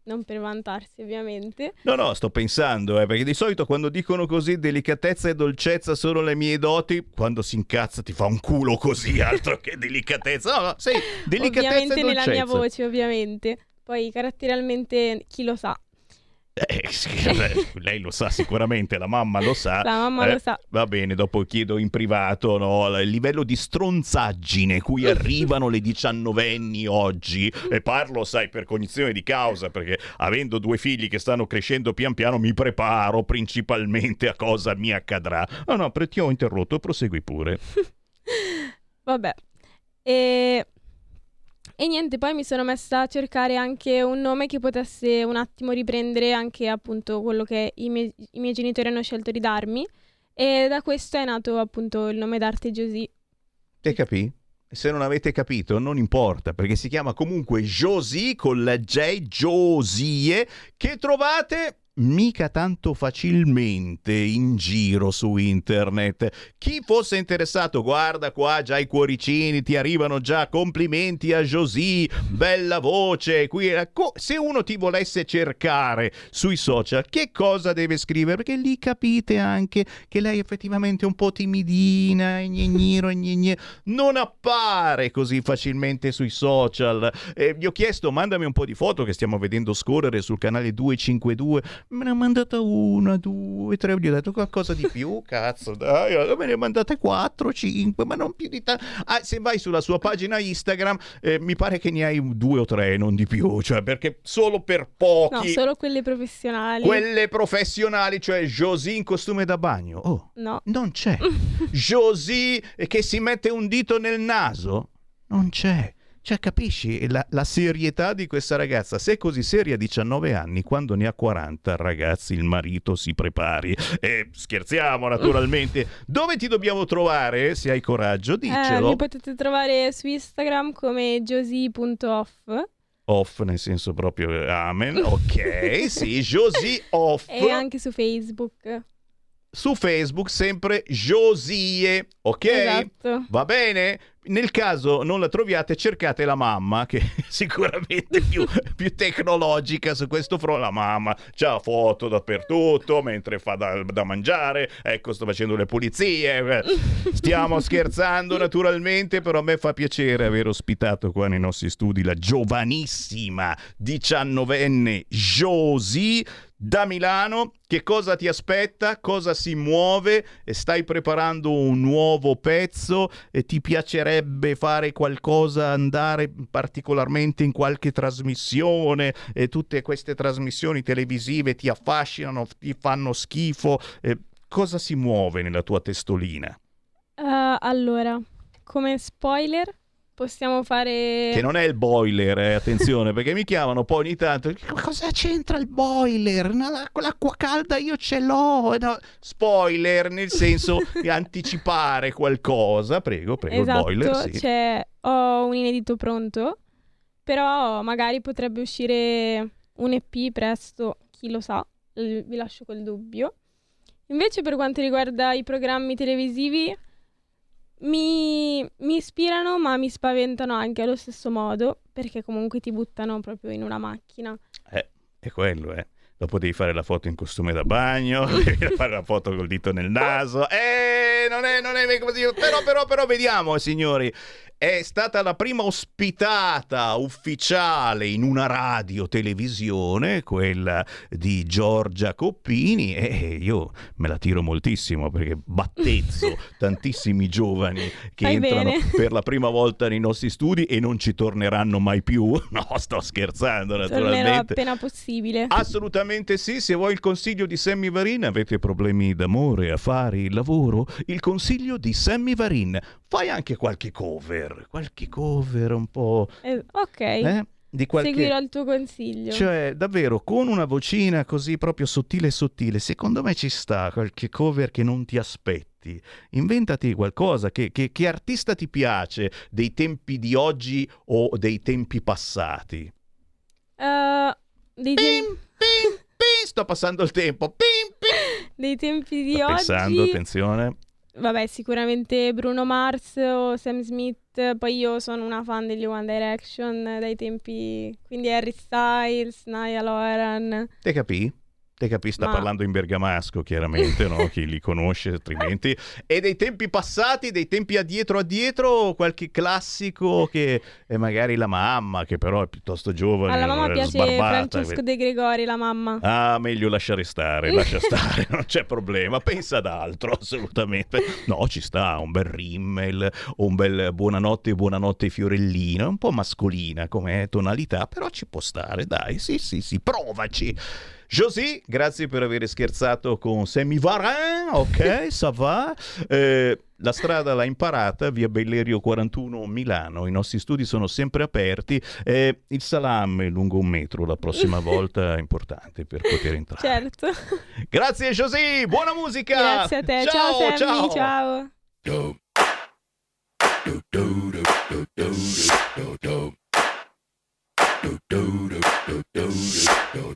non per vantarsi ovviamente. No, no, sto pensando, eh, perché di solito quando dicono così delicatezza e dolcezza sono le mie doti, quando si incazza ti fa un culo così, altro che delicatezza. No, no, sì, delicatezza ovviamente e nella dolcezza. mia voce, ovviamente. Poi caratterialmente chi lo sa. Eh, sì, beh, lei lo sa sicuramente, la mamma lo sa. La mamma Eh, lo sa. Va bene, dopo chiedo in privato no, il livello di stronzaggine cui arrivano le diciannovenni oggi. E parlo, sai, per cognizione di causa, perché avendo due figli che stanno crescendo pian piano mi preparo principalmente a cosa mi accadrà. Ah no, ti ho interrotto, prosegui pure. Vabbè. E... e niente, poi mi sono messa a cercare anche un nome che potesse un attimo riprendere anche appunto quello che i, miei- i miei genitori hanno scelto di darmi. E da questo è nato appunto il nome d'arte Josie. Te capì? Se non avete capito, non importa, perché si chiama comunque Josie con la J, Josie, che trovate mica tanto facilmente in giro su internet. Chi fosse interessato, guarda qua già i cuoricini, ti arrivano già complimenti a Josie, bella voce. Qui, se uno ti volesse cercare sui social, che cosa deve scrivere? Perché lì capite anche che lei effettivamente è un po' timidina, gnegniro, gnegne, non appare così facilmente sui social. Eh, gli ho chiesto, mandami un po' di foto che stiamo vedendo scorrere sul canale 252 me ne ha mandata una, due, tre, gli ho detto qualcosa di più, cazzo, dai, me ne ha mandate quattro, cinque, ma non più di tanto. Ah, se vai sulla sua pagina Instagram, eh, mi pare che ne hai due o tre, non di più, cioè perché solo per pochi... No, solo quelle professionali. Quelle professionali, cioè Josie in costume da bagno. Oh, No. non c'è. Josie che si mette un dito nel naso? Non c'è. Cioè, capisci la, la serietà di questa ragazza? Se è così seria a 19 anni, quando ne ha 40, ragazzi, il marito si prepari. E scherziamo, naturalmente. Dove ti dobbiamo trovare? Se hai coraggio, Eh, diccelo. mi potete trovare su Instagram come josie.off Off, nel senso proprio eh, amen. Ok, sì, Josie off. e anche su Facebook. Su Facebook sempre Josie, ok? Esatto. Va bene? Nel caso non la troviate, cercate la mamma, che è sicuramente più, più tecnologica su questo fronte. La mamma c'ha foto dappertutto mentre fa da, da mangiare. Ecco, sto facendo le pulizie. Eh, Stiamo scherzando naturalmente, però a me fa piacere aver ospitato qua nei nostri studi la giovanissima diciannovenne Josie da Milano. Che cosa ti aspetta? Cosa si muove? E Stai preparando un nuovo pezzo e ti piacerebbe fare qualcosa, andare particolarmente in qualche trasmissione e tutte queste trasmissioni televisive ti affascinano, ti fanno schifo. Eh, cosa si muove nella tua testolina? Eh, allora, come spoiler possiamo fare... Che non è il boiler, eh, attenzione, perché mi chiamano poi ogni tanto. "Ma Cosa c'entra il boiler? No, la- l'acqua calda io ce l'ho. no." Spoiler, nel senso di anticipare qualcosa. Prego, prego, esatto, il boiler, sì. c'è- ho un inedito pronto, però magari potrebbe uscire un EP presto, chi lo sa, vi lascio quel dubbio. Invece per quanto riguarda i programmi televisivi, mi, mi ispirano ma mi spaventano anche allo stesso modo, perché comunque ti buttano proprio in una macchina. Eh, è quello, eh. Dopo devi fare la foto in costume da bagno, devi fare la foto col dito nel naso. Eh, non è, non è così. Però, però, però, vediamo, signori. È stata la prima ospitata ufficiale in una radio televisione, quella di Giorgia Coppini, e io me la tiro moltissimo perché battezzo tantissimi giovani che Fai entrano bene. per la prima volta nei nostri studi e non ci torneranno mai più. No, sto scherzando, Tornerò naturalmente. appena possibile. Assolutamente sì, se vuoi il consiglio di Sammy Varin, avete problemi d'amore, affari, lavoro, il consiglio di Sammy Varin. Fai anche qualche cover, qualche cover un po'... Eh, ok, eh, di qualche... seguirò il tuo consiglio. Cioè, davvero, con una vocina così proprio sottile sottile, secondo me ci sta qualche cover che non ti aspetti. Inventati qualcosa, che, che- che artista ti piace dei tempi di oggi o dei tempi passati? Eh, dei, tem- Pim, sto passando il tempo. Pim, dei tempi di sto oggi... pensando, attenzione. Vabbè, sicuramente Bruno Mars o Sam Smith, poi io sono una fan degli One Direction dai tempi, quindi Harry Styles, Niall Horan. Te capì? Te capì? Sta Ma- parlando in bergamasco, chiaramente, no? Chi li conosce, altrimenti. E dei tempi passati, dei tempi addietro addietro, qualche classico che è magari la mamma, che però è piuttosto giovane. Alla mamma eh, piace. Francesco De Gregori, la mamma. Ah, meglio lasciare stare, lascia stare, non c'è problema. Pensa ad altro, assolutamente. No, ci sta un bel rimmel un bel buonanotte, buonanotte fiorellino, è un po' mascolina come tonalità, però ci può stare, dai, sì, sì, sì, provaci. Josie, grazie per aver scherzato con Sammy Varin, ok, ça va. Eh, la strada l'ha imparata, via Bellerio 41 Milano, i nostri studi sono sempre aperti. Eh, il salam è lungo un metro la prossima volta è importante per poter entrare. Certo. Grazie Josie, buona musica! Grazie a te. Ciao, Sammy, ciao. for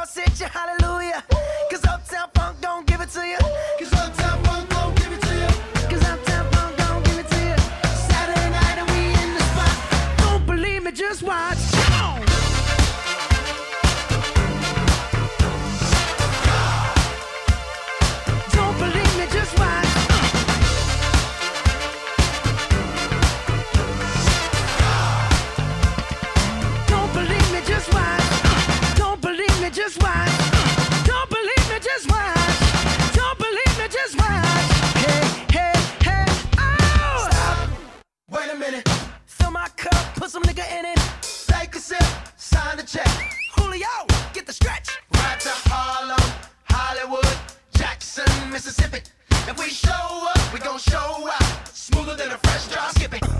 Girls hit you, hallelujah. Cause Uptown Funk don't give it to you. Cause Uptown minute. Fill my cup, put some nigga in it. Take a sip, sign the check. Julio, get the stretch. Right to Harlem, Hollywood, Jackson, Mississippi. If we show up, we gon' show out. Smoother than a fresh drop. Skip it.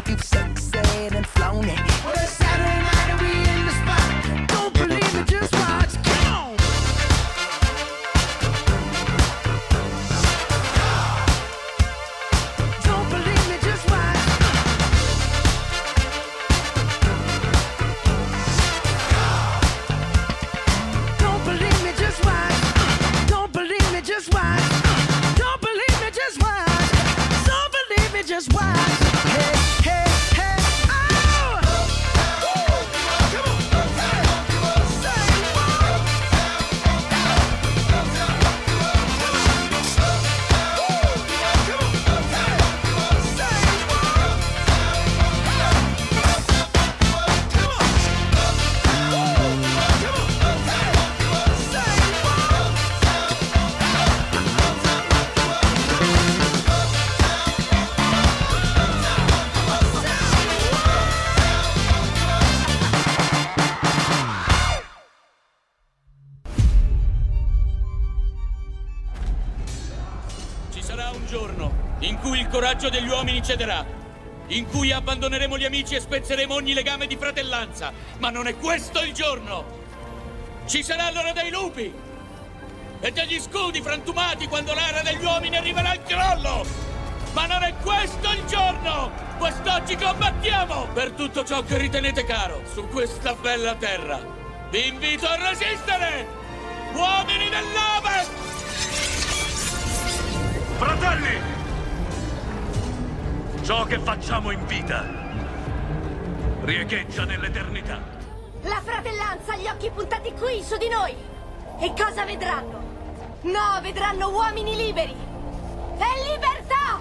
If you sexed and flown it. Well, it's Saturday night and we in the spot. Don't believe it, just watch. Coraggio degli uomini cederà, in cui abbandoneremo gli amici e spezzeremo ogni legame di fratellanza. Ma non è questo il giorno! Ci sarà l'ora dei lupi e degli scudi frantumati quando l'era degli uomini arriverà al crollo! Ma non è questo il giorno! Quest'oggi combattiamo per tutto ciò che ritenete caro su questa bella terra. Vi invito a resistere! Uomini dell'Ovest! Fratelli! Ciò che facciamo in vita riecheggia nell'eternità. La fratellanza ha gli occhi puntati qui, su di noi. E cosa vedranno? No, vedranno uomini liberi. E libertà!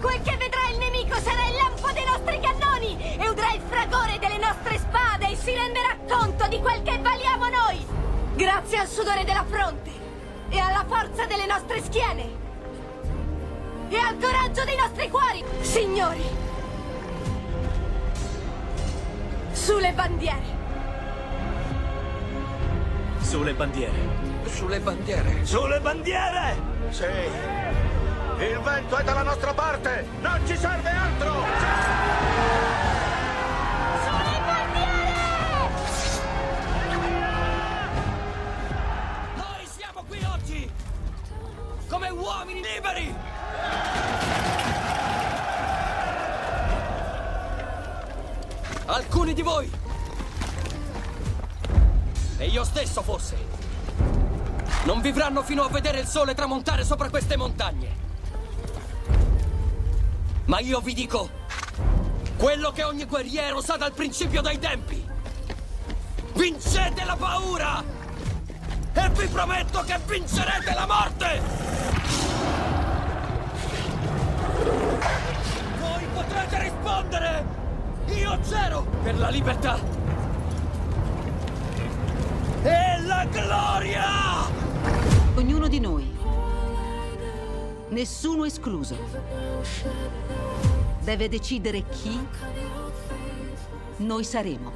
Quel che vedrà il nemico sarà il lampo dei nostri cannoni e udrà il fragore delle nostre spade e si renderà conto di quel che valiamo noi. Grazie al sudore della fronte e alla forza delle nostre schiene e al coraggio dei nostri cuori, signori. Sulle bandiere. Sulle bandiere. Sulle bandiere. Sulle bandiere! Sì. Il vento è dalla nostra parte. Non ci serve altro. Come uomini liberi! Alcuni di voi e io stesso forse non vivranno fino a vedere il sole tramontare sopra queste montagne. Ma io vi dico quello che ogni guerriero sa dal principio dei tempi. Vincete la paura! E vi prometto che vincerete la morte! Voi potrete rispondere! Io c'ero per la libertà! E la gloria! Ognuno di noi, nessuno escluso, deve decidere chi noi saremo.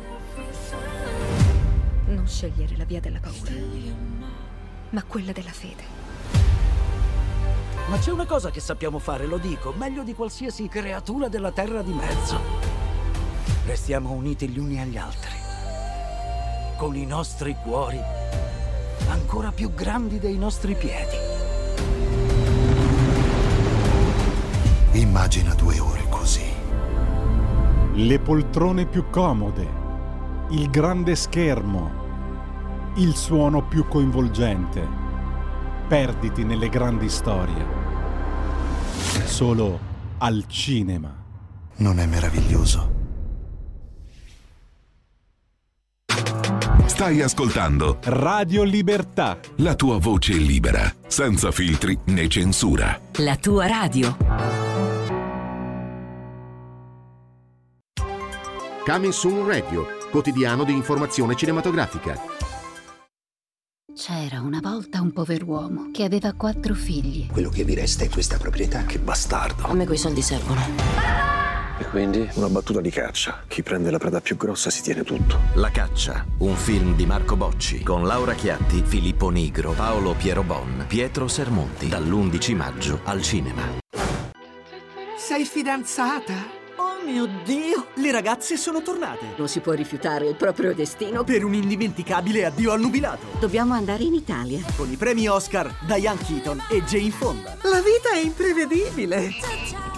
Non scegliere la via della paura, ma quella della fede. Ma c'è una cosa che sappiamo fare, lo dico, meglio di qualsiasi creatura della terra di mezzo. Restiamo uniti gli uni agli altri, con i nostri cuori ancora più grandi dei nostri piedi. Immagina due ore così. Le poltrone più comode, il grande schermo, il suono più coinvolgente. Perditi nelle grandi storie. Solo al cinema. Non è meraviglioso? Stai ascoltando Radio Libertà. la tua voce libera, senza filtri né censura. La tua radio. Coming Soon Radio, quotidiano di informazione cinematografica. C'era una volta un pover'uomo che aveva quattro figli. Quello che vi resta è questa proprietà. Che bastardo. A me quei soldi servono. E quindi una battuta di caccia. Chi prende la preda più grossa si tiene tutto. La caccia, un film di Marco Bocci con Laura Chiatti, Filippo Nigro, Paolo Piero Bon, Pietro Sermonti, dall'11 maggio al cinema. Sei fidanzata? Oh mio Dio! Le ragazze sono tornate! Non si può rifiutare il proprio destino. Per un indimenticabile addio al nubilato! Dobbiamo andare in Italia. Con i premi Oscar, Diane Keaton e Jane Fonda. La vita è imprevedibile!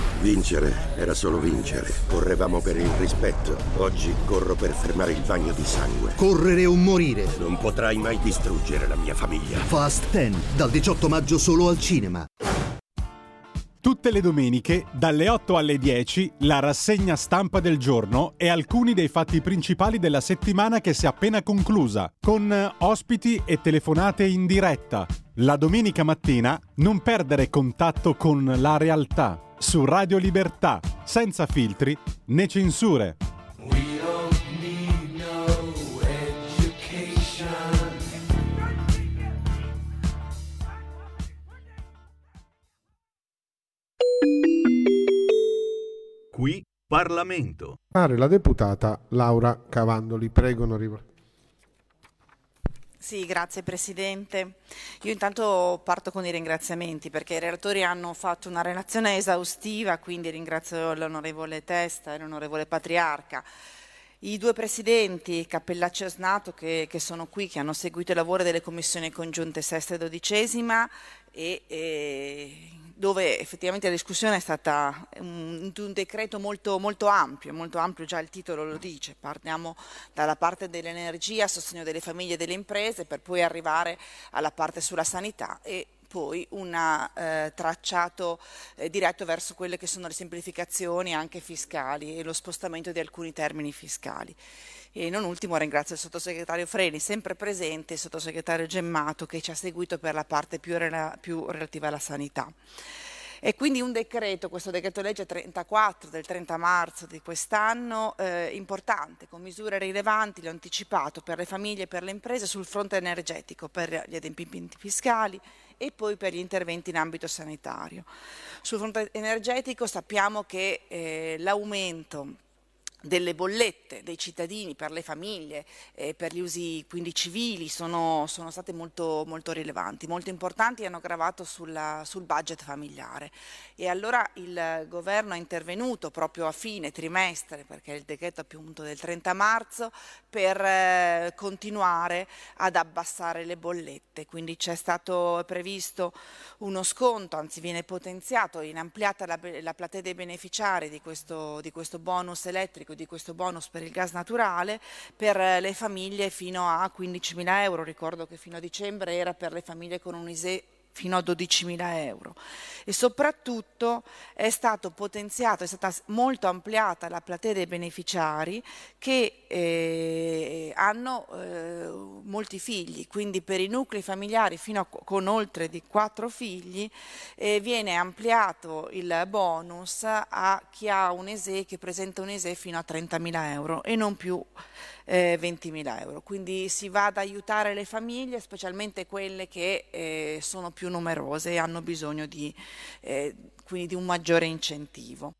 Vincere era solo vincere. Correvamo per il rispetto. Oggi corro per fermare il bagno di sangue. Correre o morire. Non potrai mai distruggere la mia famiglia. Fast 10, dal 18 maggio solo al cinema. Tutte le domeniche, dalle 8 alle 10, la rassegna stampa del giorno e alcuni dei fatti principali della settimana che si è appena conclusa, con eh, ospiti e telefonate in diretta. La domenica mattina non perdere contatto con la realtà su Radio Libertà, senza filtri né censure. Qui Parlamento. Pare la deputata Laura Cavandoli. Prego, onorevole. Sì, grazie Presidente. Io intanto parto con i ringraziamenti perché i relatori hanno fatto una relazione esaustiva, quindi ringrazio l'onorevole Testa e l'onorevole Patriarca. I due presidenti, Cappellaccio e Snato, che, che sono qui, che hanno seguito i lavori delle commissioni congiunte sesta e dodicesima e, e dove effettivamente la discussione è stata un, un decreto molto, molto ampio, molto ampio già il titolo lo dice, partiamo dalla parte dell'energia sostegno delle famiglie e delle imprese per poi arrivare alla parte sulla sanità e poi un eh, tracciato eh, diretto verso quelle che sono le semplificazioni anche fiscali e lo spostamento di alcuni termini fiscali. E non ultimo ringrazio il sottosegretario Freni, sempre presente, il sottosegretario Gemmato che ci ha seguito per la parte più, rela- più relativa alla sanità. E quindi un decreto, questo decreto legge 34 del 30 marzo di quest'anno, eh, importante, con misure rilevanti, l'ho anticipato, per le famiglie e per le imprese sul fronte energetico, per gli adempimenti fiscali e poi per gli interventi in ambito sanitario. Sul fronte energetico sappiamo che eh, l'aumento delle bollette dei cittadini per le famiglie, eh, per gli usi quindi civili sono, sono state molto, molto, rilevanti, molto importanti e hanno gravato sulla, sul budget familiare. E allora il governo è intervenuto proprio a fine trimestre, perché il decreto appunto del 30 marzo, per eh, continuare ad abbassare le bollette. Quindi c'è stato previsto uno sconto, anzi viene potenziato, in ampliata la, la platea dei beneficiari di questo, di questo bonus elettrico di questo bonus per il gas naturale per le famiglie fino a 15.000 euro. Ricordo che fino a dicembre era per le famiglie con un ISE fino a 12.000 euro. E soprattutto è stato potenziato, è stata molto ampliata la platea dei beneficiari che eh, hanno eh, molti figli, quindi per i nuclei familiari fino a con oltre di 4 figli eh, viene ampliato il bonus a chi ha un ESE che presenta un ESE fino a 30.000 euro e non più eh, 20.000 euro. Quindi si va ad aiutare le famiglie, specialmente quelle che eh, sono più numerose e hanno bisogno di, eh, quindi di un maggiore incentivo.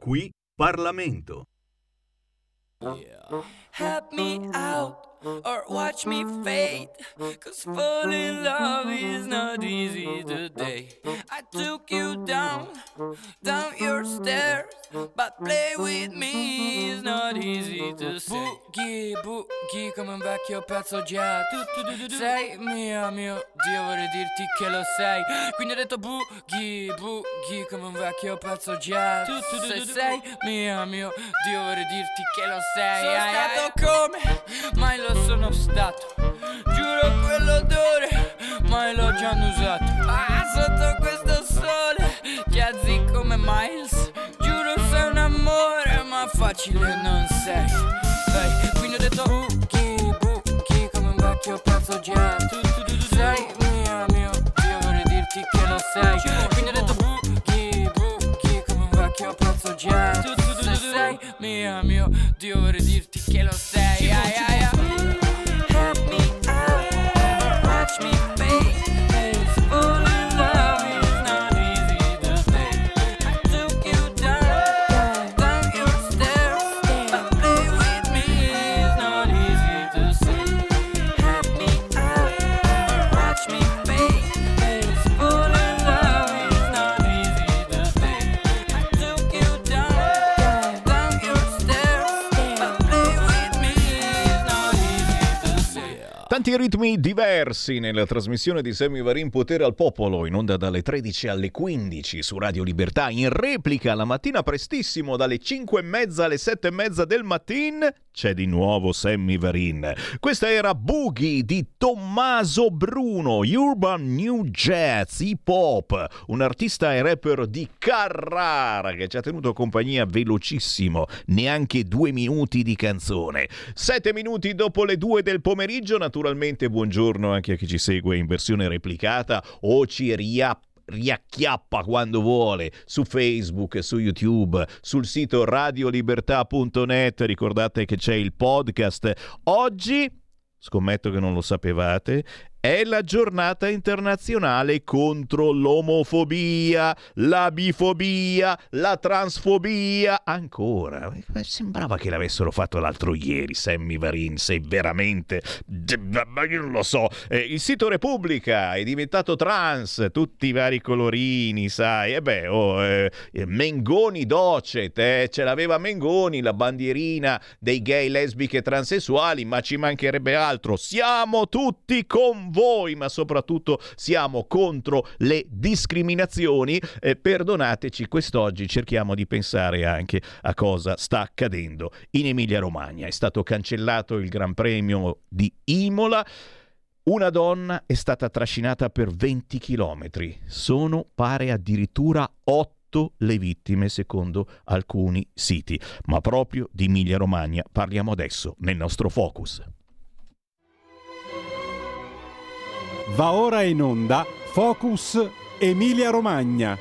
Qui Parlamento. Yeah. Help me out. Or watch me fade. Cause falling in love is not easy today. I took you down, down your stairs, but play with me is not easy to say. Boogie, boogie come un vecchio pezzo jazz. Sei mia, mio Dio, vorrei dirti che lo sei. Quindi ho detto boogie, boogie come un vecchio pezzo jazz. Se sei mia, mio Dio, vorrei dirti che lo sei. Sono stato come, mai lo sono stato. Giuro quell'odore mai l'ho già usato. Ah, sotto questo sole Jazzy come Miles. Giuro sei un amore ma facile non sei. Hey, Quindi ho detto Buchi, buchi come un vecchio pezzo jazz Sei mia, mio Dio vorrei dirti che lo sei. Quindi ho detto Buchi, buchi come un vecchio pezzo jazz Se sei mia, mio Dio vorrei dirti che lo sei. Ai, ai, ai. Fury ritmi diversi nella trasmissione di Semi Varin Potere al Popolo, in onda dalle 13 alle 15 su Radio Libertà, in replica la mattina prestissimo dalle 5 e mezza alle 7 e mezza del mattino c'è di nuovo Sammy Varin. Questa era Boogie di Tommaso Bruno, Urban New Jazz, hip hop, un artista e rapper di Carrara che ci ha tenuto compagnia velocissimo, neanche due minuti di canzone. Sette minuti dopo le due del pomeriggio, naturalmente buongiorno anche a chi ci segue in versione replicata o ci riappa riacchiappa quando vuole su Facebook, su YouTube, sul sito radiolibertà.net. Ricordate che c'è il podcast. Oggi, scommetto che non lo sapevate, è la giornata internazionale contro l'omofobia, la bifobia, la transfobia. Ancora, sembrava che l'avessero fatto l'altro ieri, Sammy Varin, sei veramente... Ma io non lo so. Eh, il sito Repubblica è diventato trans, tutti i vari colorini, sai. E beh, oh, eh, Mengoni docet, eh, ce l'aveva Mengoni, la bandierina dei gay, lesbiche, transessuali, ma ci mancherebbe altro. Siamo tutti con voi, ma soprattutto siamo contro le discriminazioni. Eh, perdonateci, quest'oggi cerchiamo di pensare anche a cosa sta accadendo in Emilia-Romagna. È stato cancellato il Gran Premio di Imola. Una donna è stata trascinata per 20 chilometri. Sono, pare, addirittura 8 le vittime secondo alcuni siti. Ma proprio di Emilia Romagna parliamo adesso nel nostro focus. Va ora in onda Focus Emilia Romagna.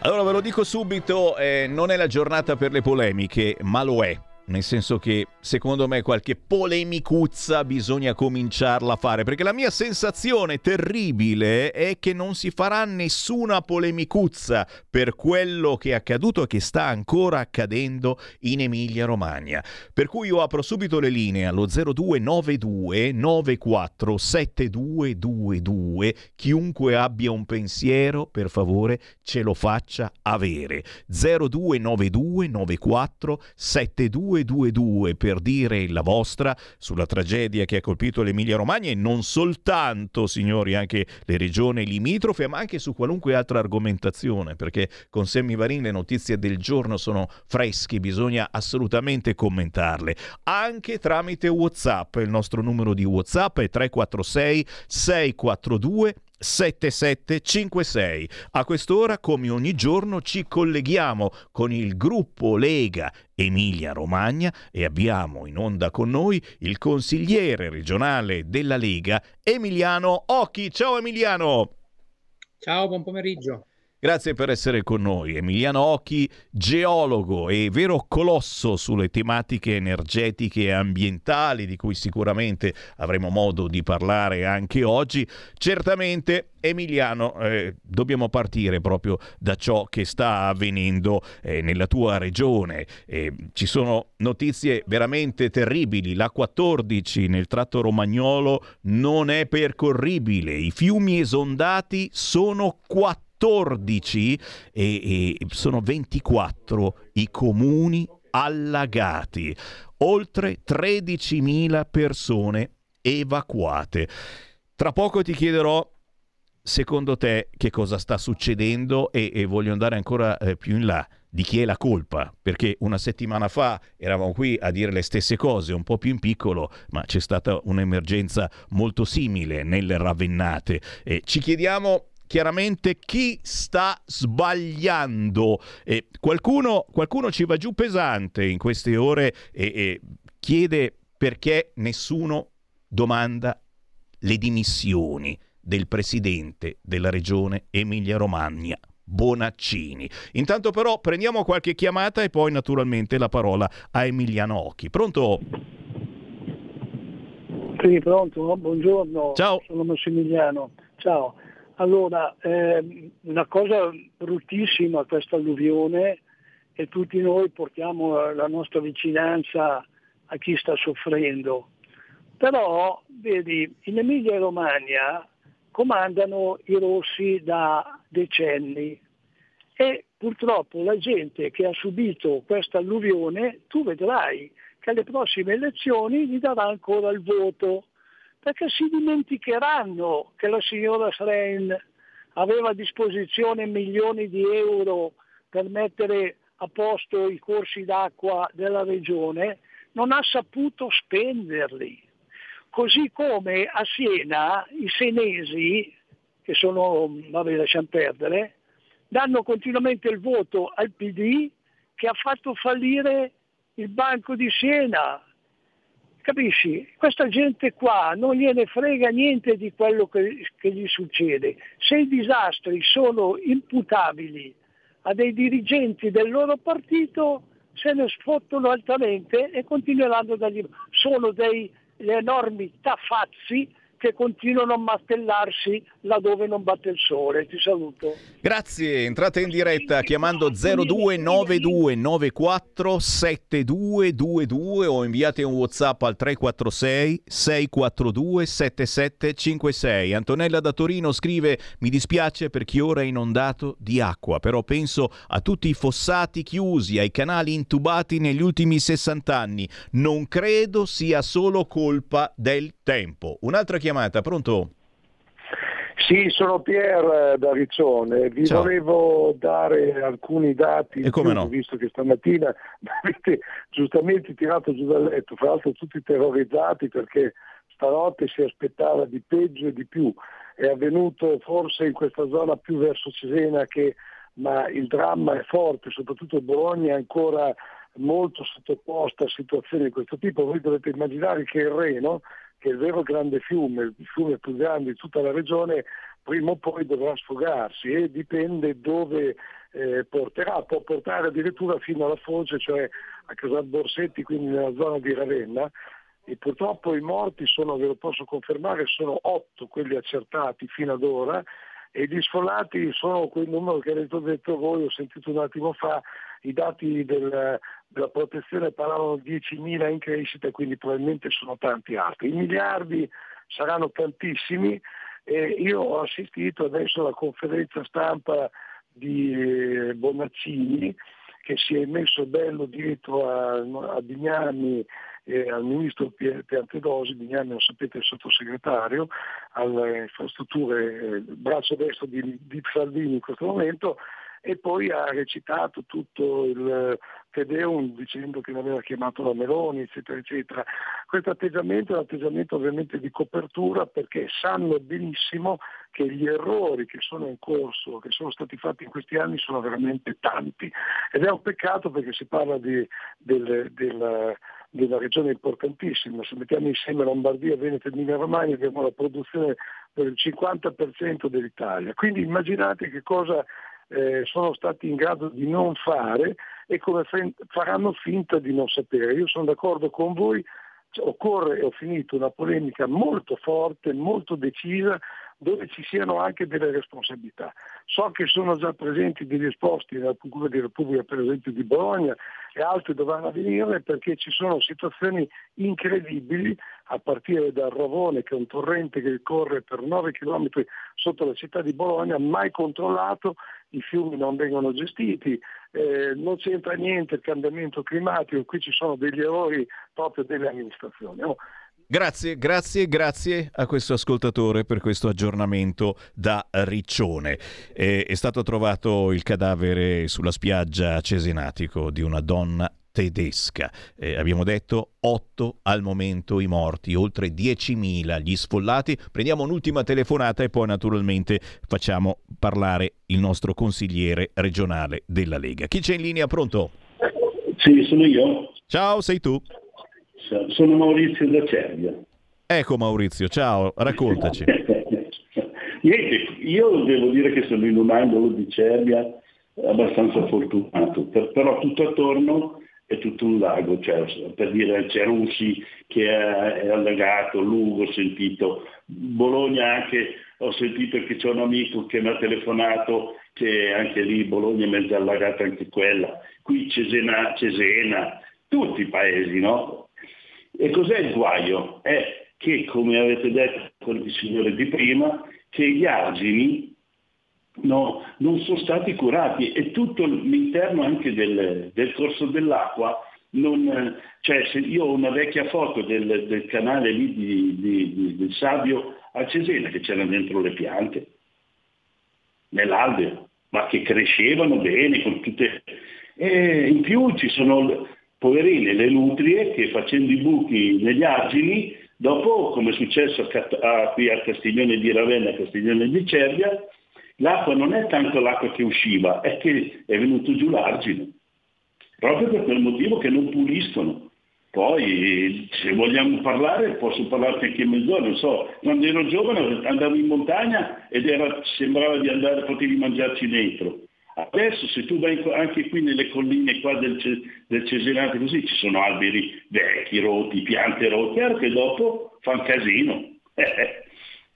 Allora ve lo dico subito, eh, non è la giornata per le polemiche, ma lo è nel senso che secondo me qualche polemicuzza bisogna cominciarla a fare, perché la mia sensazione terribile è che non si farà nessuna polemicuzza per quello che è accaduto e che sta ancora accadendo in Emilia Romagna. Per cui io apro subito le linee allo 0292 94 7222, chiunque abbia un pensiero, per favore, ce lo faccia avere. 0292 94 7222 222 per dire la vostra sulla tragedia che ha colpito l'Emilia Romagna e non soltanto, signori, anche le regioni limitrofe, ma anche su qualunque altra argomentazione, perché con Semmi Varin le notizie del giorno sono fresche, bisogna assolutamente commentarle, anche tramite WhatsApp. Il nostro numero di WhatsApp è 346 642 7756. A quest'ora, come ogni giorno, ci colleghiamo con il gruppo Lega Emilia Romagna e abbiamo in onda con noi il consigliere regionale della Lega Emiliano Occhi. Ciao Emiliano! Ciao, buon pomeriggio. Grazie per essere con noi. Emiliano Occhi, geologo e vero colosso sulle tematiche energetiche e ambientali, di cui sicuramente avremo modo di parlare anche oggi. Certamente, Emiliano, eh, dobbiamo partire proprio da ciò che sta avvenendo eh, nella tua regione. Eh, ci sono notizie veramente terribili. La 14 nel tratto romagnolo non è percorribile. I fiumi esondati sono 4 14 e, e sono 24 i comuni allagati, oltre 13.000 persone evacuate. Tra poco ti chiederò secondo te che cosa sta succedendo e, e voglio andare ancora eh, più in là di chi è la colpa, perché una settimana fa eravamo qui a dire le stesse cose, un po' più in piccolo, ma c'è stata un'emergenza molto simile nelle ravennate. E ci chiediamo chiaramente chi sta sbagliando. E qualcuno, qualcuno ci va giù pesante in queste ore e, e chiede perché nessuno domanda le dimissioni del presidente della regione Emilia-Romagna. Bonaccini. Intanto però prendiamo qualche chiamata e poi naturalmente la parola a Emiliano Occhi. Pronto? Sì, pronto, buongiorno. Ciao. Sono Massimiliano. Ciao. Allora, eh, una cosa bruttissima questa alluvione e tutti noi portiamo la nostra vicinanza a chi sta soffrendo. Però, vedi, in Emilia Romagna comandano i rossi da decenni e purtroppo la gente che ha subito questa alluvione, tu vedrai che alle prossime elezioni gli darà ancora il voto perché si dimenticheranno che la signora Srein aveva a disposizione milioni di euro per mettere a posto i corsi d'acqua della regione, non ha saputo spenderli. Così come a Siena i senesi, che sono, vabbè lasciamo perdere, danno continuamente il voto al PD che ha fatto fallire il Banco di Siena, Capisci? Questa gente qua non gliene frega niente di quello che, che gli succede. Se i disastri sono imputabili a dei dirigenti del loro partito, se ne sfottono altamente e continueranno a dargli... Sono dei enormi taffazzi che continuano a martellarsi laddove non batte il sole. Ti saluto. Grazie, entrate in diretta chiamando 0292947222 o inviate un WhatsApp al 346 642 7756. Antonella da Torino scrive: "Mi dispiace per chi ora è inondato di acqua, però penso a tutti i fossati chiusi, ai canali intubati negli ultimi 60 anni. Non credo sia solo colpa del tempo". Un'altra chiamata, pronto? Sì, sono Pier eh, da Riccione. Vi Ciao. volevo dare alcuni dati, E come più, no? visto che stamattina mi avete giustamente tirato giù dal letto, fra l'altro tutti terrorizzati perché stanotte si aspettava di peggio e di più. È avvenuto forse in questa zona più verso Cesena che ma il dramma è forte, soprattutto Bologna è ancora molto sottoposta a situazioni di questo tipo. Voi dovete immaginare che il Reno, che il vero grande fiume, il fiume più grande di tutta la regione, prima o poi dovrà sfogarsi e dipende dove eh, porterà, può portare addirittura fino alla foce, cioè a Casal Borsetti, quindi nella zona di Ravenna. E purtroppo i morti sono, ve lo posso confermare, sono otto quelli accertati fino ad ora e gli sfollati sono quel numero che avete detto voi, ho sentito un attimo fa, i dati del- della protezione parlavano di 10.000 in crescita, quindi probabilmente sono tanti altri. I miliardi saranno tantissimi e io ho assistito adesso alla conferenza stampa di eh, Bonaccini che si è messo bello dietro a, a Bignami e al ministro Piantedosi, Bignami lo sapete è sottosegretario alle infrastrutture, eh, braccio destro di, di Salvini in questo momento e poi ha recitato tutto il Tedeum dicendo che ne aveva chiamato la Meloni, eccetera, eccetera. Questo atteggiamento è un atteggiamento ovviamente di copertura perché sanno benissimo che gli errori che sono in corso, che sono stati fatti in questi anni sono veramente tanti. Ed è un peccato perché si parla di, del, del, di una regione importantissima, se mettiamo insieme Lombardia, Veneto e Emilia Romagna abbiamo la produzione del 50% dell'Italia, quindi immaginate che cosa eh, sono stati in grado di non fare e come fe- faranno finta di non sapere. Io sono d'accordo con voi, occorre, ho finito, una polemica molto forte, molto decisa, dove ci siano anche delle responsabilità. So che sono già presenti degli esposti nella Procura di Repubblica, per esempio di Bologna, e altri dovranno avvenire perché ci sono situazioni incredibili, a partire dal Ravone, che è un torrente che corre per 9 km sotto la città di Bologna, mai controllato, i fiumi non vengono gestiti, eh, non c'entra niente il cambiamento climatico, qui ci sono degli errori proprio delle amministrazioni. Oh, Grazie, grazie, grazie a questo ascoltatore per questo aggiornamento da Riccione. Eh, è stato trovato il cadavere sulla spiaggia Cesenatico di una donna tedesca. Eh, abbiamo detto 8 al momento i morti, oltre 10.000 gli sfollati. Prendiamo un'ultima telefonata e poi naturalmente facciamo parlare il nostro consigliere regionale della Lega. Chi c'è in linea? Pronto? Sì, sono io. Ciao, sei tu? Sono Maurizio da Cervia. Ecco Maurizio, ciao, raccontaci. Niente, io devo dire che sono in un angolo di Cervia abbastanza fortunato, per- però tutto attorno è tutto un lago, cioè, per dire c'è Russi che è, è allagato, Lugo ho sentito, Bologna anche, ho sentito che c'è un amico che mi ha telefonato che anche lì Bologna è mezza allagata anche quella, qui Cesena, Cesena, tutti i paesi, no? E cos'è il guaio? È che, come avete detto con il signore di prima, che gli argini no, non sono stati curati e tutto l'interno anche del, del corso dell'acqua, non, cioè se io ho una vecchia foto del, del canale lì di, di- di- del Sabio a Cesena che c'erano dentro le piante, nell'albero, ma che crescevano bene con tutte... E in più ci sono, poverine, le nutrie che facendo i buchi negli argini, dopo, come è successo a a- qui a Castiglione di Ravenna, a Castiglione di Cervia, l'acqua non è tanto l'acqua che usciva, è che è venuto giù l'argine, proprio per quel motivo che non puliscono. Poi se vogliamo parlare posso parlarti anche mezz'ora, non so, quando ero giovane andavo in montagna ed era- sembrava di andare, potevi mangiarci dentro. Adesso se tu vai anche qui nelle colline qua del, del Cesenate così ci sono alberi vecchi, rotti, piante rotte, che dopo fa un casino. Eh,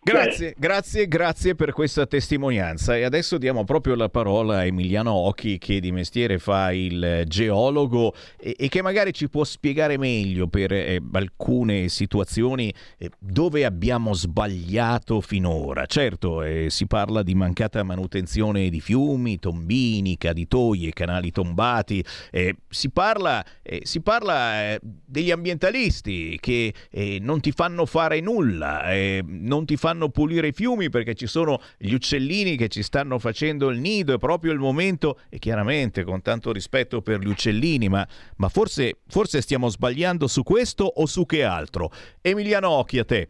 Grazie, grazie, grazie per questa testimonianza e adesso diamo proprio la parola a Emiliano Occhi che di mestiere fa il geologo e, e che magari ci può spiegare meglio per eh, alcune situazioni eh, dove abbiamo sbagliato finora. Certo, eh, si parla di mancata manutenzione di fiumi, tombini, caditoie, canali tombati, eh, si parla, eh, si parla eh, degli ambientalisti che non ti fanno fare nulla, non ti fanno fanno pulire i fiumi perché ci sono gli uccellini che ci stanno facendo il nido, è proprio il momento, e chiaramente con tanto rispetto per gli uccellini, ma, ma forse, forse stiamo sbagliando su questo o su che altro? Emiliano Occhi a te.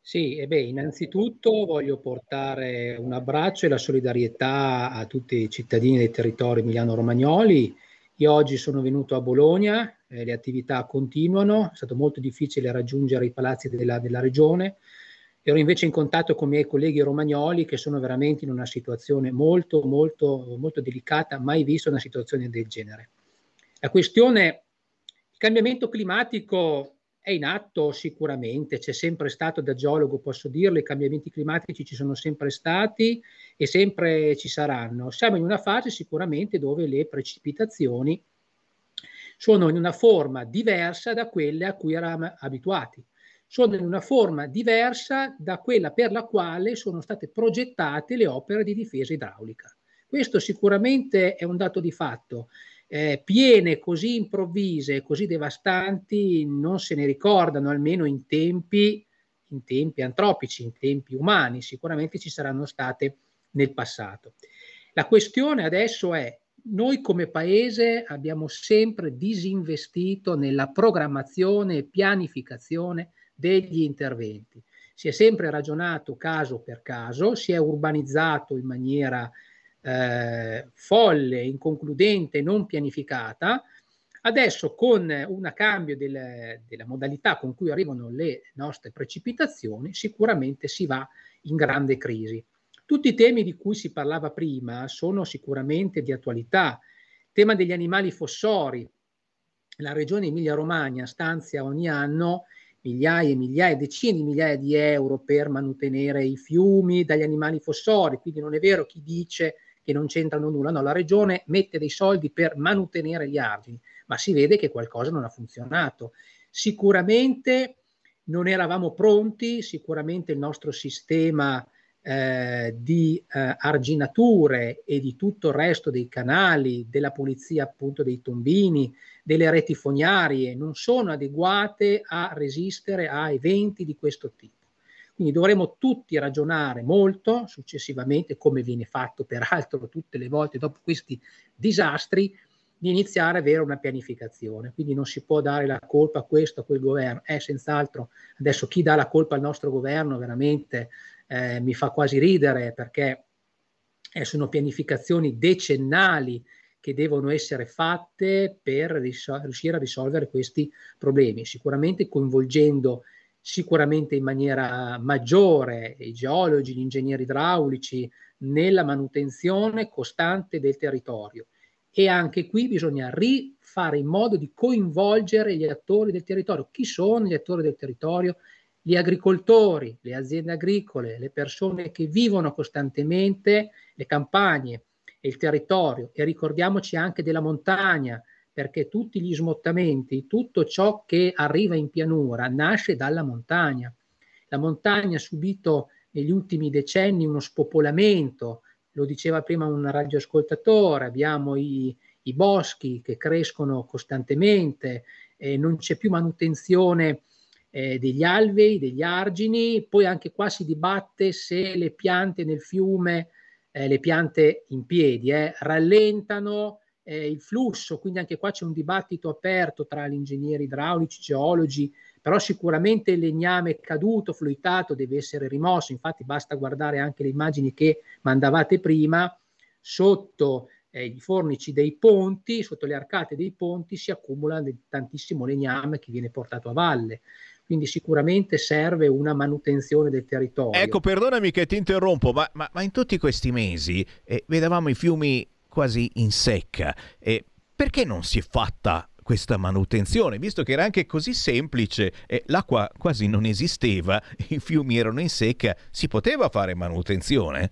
Sì, e beh, innanzitutto voglio portare un abbraccio e la solidarietà a tutti i cittadini dei territori emiliano-romagnoli. Io oggi sono venuto a Bologna eh, le attività continuano, è stato molto difficile raggiungere i palazzi della, della regione. Ero invece in contatto con i miei colleghi romagnoli che sono veramente in una situazione molto, molto, molto delicata, mai vista una situazione del genere. La questione, il cambiamento climatico è in atto sicuramente, c'è sempre stato da geologo, posso dirlo, i cambiamenti climatici ci sono sempre stati e sempre ci saranno. Siamo in una fase sicuramente dove le precipitazioni sono in una forma diversa da quelle a cui eravamo abituati, sono in una forma diversa da quella per la quale sono state progettate le opere di difesa idraulica. Questo sicuramente è un dato di fatto. Eh, piene così improvvise, così devastanti, non se ne ricordano almeno in tempi, in tempi antropici, in tempi umani, sicuramente ci saranno state nel passato. La questione adesso è noi come paese abbiamo sempre disinvestito nella programmazione e pianificazione degli interventi. Si è sempre ragionato caso per caso, si è urbanizzato in maniera eh, folle, inconcludente, non pianificata. Adesso con un cambio del, della modalità con cui arrivano le nostre precipitazioni, sicuramente si va in grande crisi. Tutti i temi di cui si parlava prima sono sicuramente di attualità. Il tema degli animali fossori. La regione Emilia-Romagna stanzia ogni anno migliaia e migliaia, decine di migliaia di euro per mantenere i fiumi dagli animali fossori, quindi non è vero chi dice che non c'entrano nulla, no, la regione mette dei soldi per mantenere gli argini, ma si vede che qualcosa non ha funzionato. Sicuramente non eravamo pronti, sicuramente il nostro sistema eh, di eh, arginature e di tutto il resto dei canali, della pulizia appunto dei tombini, delle reti fognarie, non sono adeguate a resistere a eventi di questo tipo. Quindi dovremo tutti ragionare molto successivamente, come viene fatto peraltro tutte le volte dopo questi disastri, di iniziare ad avere una pianificazione. Quindi non si può dare la colpa a questo, a quel governo. È senz'altro adesso chi dà la colpa al nostro governo veramente eh, mi fa quasi ridere perché eh, sono pianificazioni decennali che devono essere fatte per risol- riuscire a risolvere questi problemi, sicuramente coinvolgendo sicuramente in maniera maggiore i geologi, gli ingegneri idraulici nella manutenzione costante del territorio. E anche qui bisogna rifare in modo di coinvolgere gli attori del territorio. Chi sono gli attori del territorio? Gli agricoltori, le aziende agricole, le persone che vivono costantemente le campagne e il territorio e ricordiamoci anche della montagna perché tutti gli smottamenti, tutto ciò che arriva in pianura nasce dalla montagna. La montagna ha subito negli ultimi decenni uno spopolamento, lo diceva prima un radioascoltatore, abbiamo i, i boschi che crescono costantemente, eh, non c'è più manutenzione eh, degli alvei, degli argini, poi anche qua si dibatte se le piante nel fiume, eh, le piante in piedi, eh, rallentano eh, il flusso, quindi anche qua c'è un dibattito aperto tra gli ingegneri idraulici, geologi, però sicuramente il legname caduto, fluitato deve essere rimosso, infatti basta guardare anche le immagini che mandavate prima, sotto eh, i fornici dei ponti, sotto le arcate dei ponti si accumula tantissimo legname che viene portato a valle quindi sicuramente serve una manutenzione del territorio. Ecco, perdonami che ti interrompo, ma, ma, ma in tutti questi mesi eh, vedevamo i fiumi quasi in secca. Eh, perché non si è fatta questa manutenzione, visto che era anche così semplice, eh, l'acqua quasi non esisteva, i fiumi erano in secca, si poteva fare manutenzione?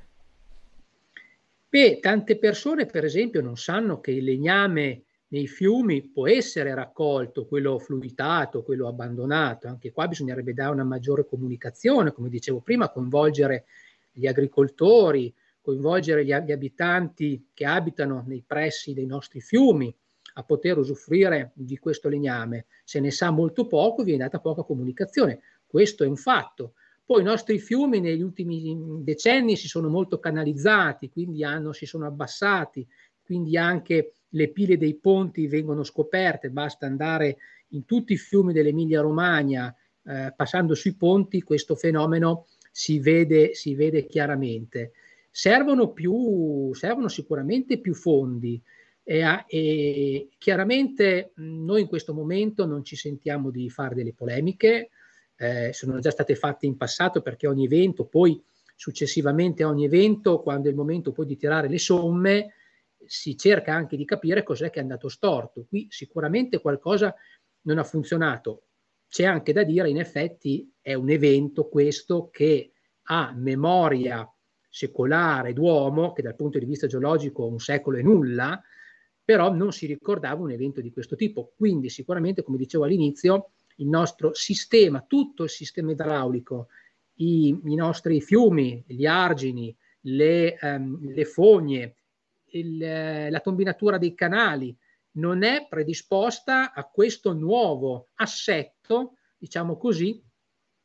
Beh, tante persone, per esempio, non sanno che il legname nei fiumi può essere raccolto, quello fluitato, quello abbandonato. Anche qua bisognerebbe dare una maggiore comunicazione, come dicevo prima, coinvolgere gli agricoltori, coinvolgere gli, gli abitanti che abitano nei pressi dei nostri fiumi a poter usufruire di questo legname. Se ne sa molto poco, viene data poca comunicazione. Questo è un fatto. Poi i nostri fiumi negli ultimi decenni si sono molto canalizzati, quindi hanno, si sono abbassati, quindi anche le pile dei ponti vengono scoperte, basta andare in tutti i fiumi dell'Emilia Romagna, eh, passando sui ponti, questo fenomeno si vede, si vede chiaramente. Servono, più, servono sicuramente più fondi e, e chiaramente noi in questo momento non ci sentiamo di fare delle polemiche, eh, sono già state fatte in passato perché ogni evento, poi successivamente a ogni evento, quando è il momento poi di tirare le somme, si cerca anche di capire cos'è che è andato storto. Qui sicuramente qualcosa non ha funzionato. C'è anche da dire, in effetti, è un evento questo che ha memoria secolare d'uomo, che dal punto di vista geologico un secolo è nulla, però non si ricordava un evento di questo tipo. Quindi sicuramente, come dicevo all'inizio, il nostro sistema, tutto il sistema idraulico, i, i nostri fiumi, gli argini, le, um, le fogne, il, la combinatura dei canali non è predisposta a questo nuovo assetto, diciamo così,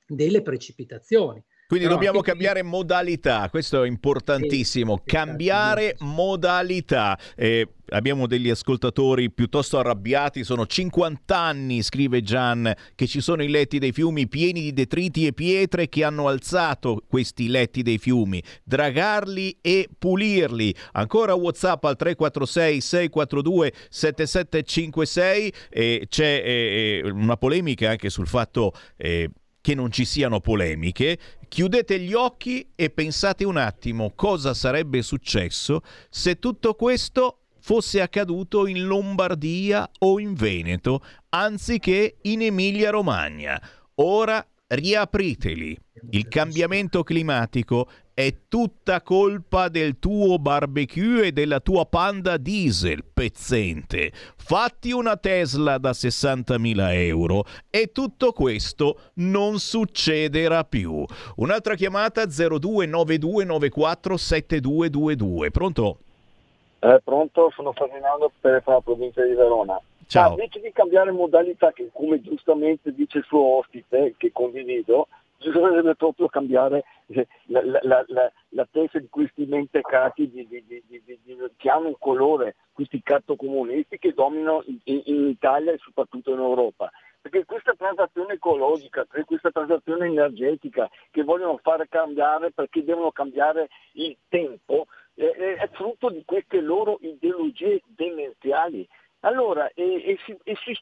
delle precipitazioni. Quindi Però dobbiamo cambiare modalità, questo è importantissimo, cambiare modalità. Eh, abbiamo degli ascoltatori piuttosto arrabbiati, sono 50 anni, scrive Gian, che ci sono i letti dei fiumi pieni di detriti e pietre che hanno alzato questi letti dei fiumi, dragarli e pulirli. Ancora WhatsApp al 346 642 7756 e c'è eh, eh, una polemica anche sul fatto eh, che non ci siano polemiche, chiudete gli occhi e pensate un attimo cosa sarebbe successo se tutto questo fosse accaduto in Lombardia o in Veneto, anziché in Emilia-Romagna. Ora riapriteli. Il cambiamento climatico è tutta colpa del tuo barbecue e della tua panda diesel, pezzente. Fatti una Tesla da 60.000 euro e tutto questo non succederà più. Un'altra chiamata 0292947222. Pronto? Eh, pronto, sono Ferdinando per la provincia di Verona. Ciao. Ma invece di cambiare modalità, che come giustamente dice il suo ospite, che condivido, bisognerebbe proprio cambiare eh, la, la, la, la, testa di questi mentecati di, di, di, che hanno un colore, questi cattocomunisti che dominano in, in Italia e soprattutto in Europa. Perché questa transazione ecologica, questa transazione energetica che vogliono fare cambiare perché devono cambiare il tempo, eh, eh, è frutto di queste loro ideologie demenziali. Allora, e, e si, e si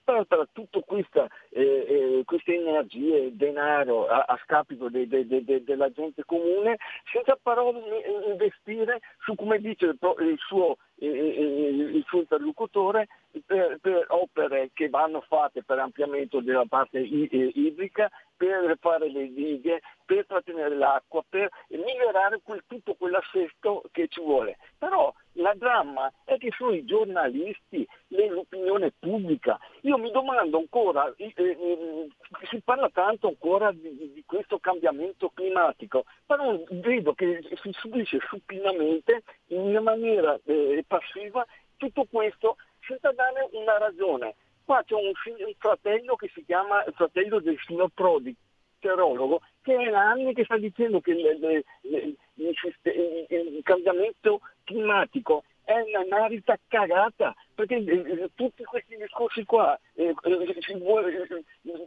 tutta questa, eh, eh, queste energie, denaro a, a scapito de- de- de- de- della gente comune, senza però eh, investire su, come dice il, pro- il suo, eh, eh, il suo interlocutore, per, per opere che vanno fatte per ampliamento della parte idrica, per fare le dighe, per trattenere l'acqua, per migliorare quel- tutto quell'assesto che ci vuole. Però la dramma è che sono i giornalisti, l'opinione pubblica. Io mi domando ancora, eh, eh, si parla tanto ancora di, di- di questo cambiamento climatico, però vedo che si subisce supinamente in maniera eh, passiva tutto questo senza dare una ragione. Qua c'è un, un fratello che si chiama il fratello del signor Prodi, meteorologo, che è da anni che sta dicendo che le- le- le- il, il- il cambiamento climatico è una narita cagata, perché eh, eh, tutti questi discorsi qua, eh, eh, si vuole-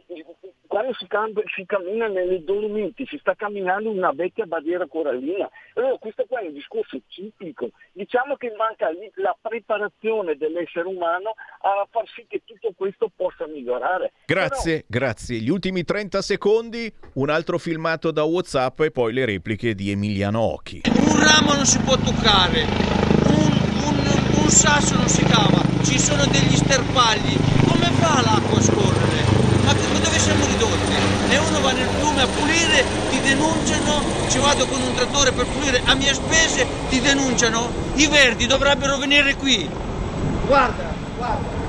eh, quando si, cambia- si cammina nelle Dolomiti, si sta camminando in una vecchia barriera corallina, allora questo qua è un discorso ciclico, diciamo che manca lì la preparazione dell'essere umano a far sì che tutto questo possa migliorare. Grazie, grazie. Gli ultimi 30 secondi, un altro filmato da WhatsApp e poi le repliche di Emiliano Occhi. Un ramo non si può toccare, un, sasso non si cava, ci sono degli sterpagli. Come fa l'acqua a scorrere? Ma dove siamo ridotti? E uno va nel fiume a pulire, ti denunciano, ci vado con un trattore per pulire a mie spese, ti denunciano. I verdi dovrebbero venire qui. Guarda, guarda.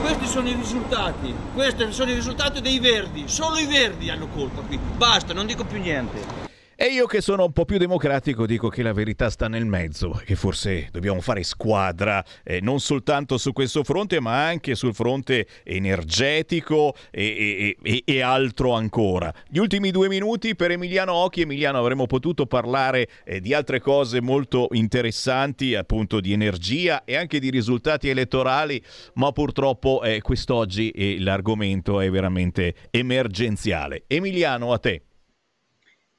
Questi sono i risultati, questi sono i risultati dei verdi, solo i verdi hanno colpa qui. Basta, non dico più niente. E io che sono un po' più democratico dico che la verità sta nel mezzo, che forse dobbiamo fare squadra eh, non soltanto su questo fronte ma anche sul fronte energetico e, e, e, e, altro ancora. Gli ultimi due minuti per Emiliano Occhi, Emiliano avremmo potuto parlare eh, di altre cose molto interessanti, appunto di energia e anche di risultati elettorali, ma purtroppo eh, quest'oggi eh, l'argomento è veramente emergenziale. Emiliano, a te.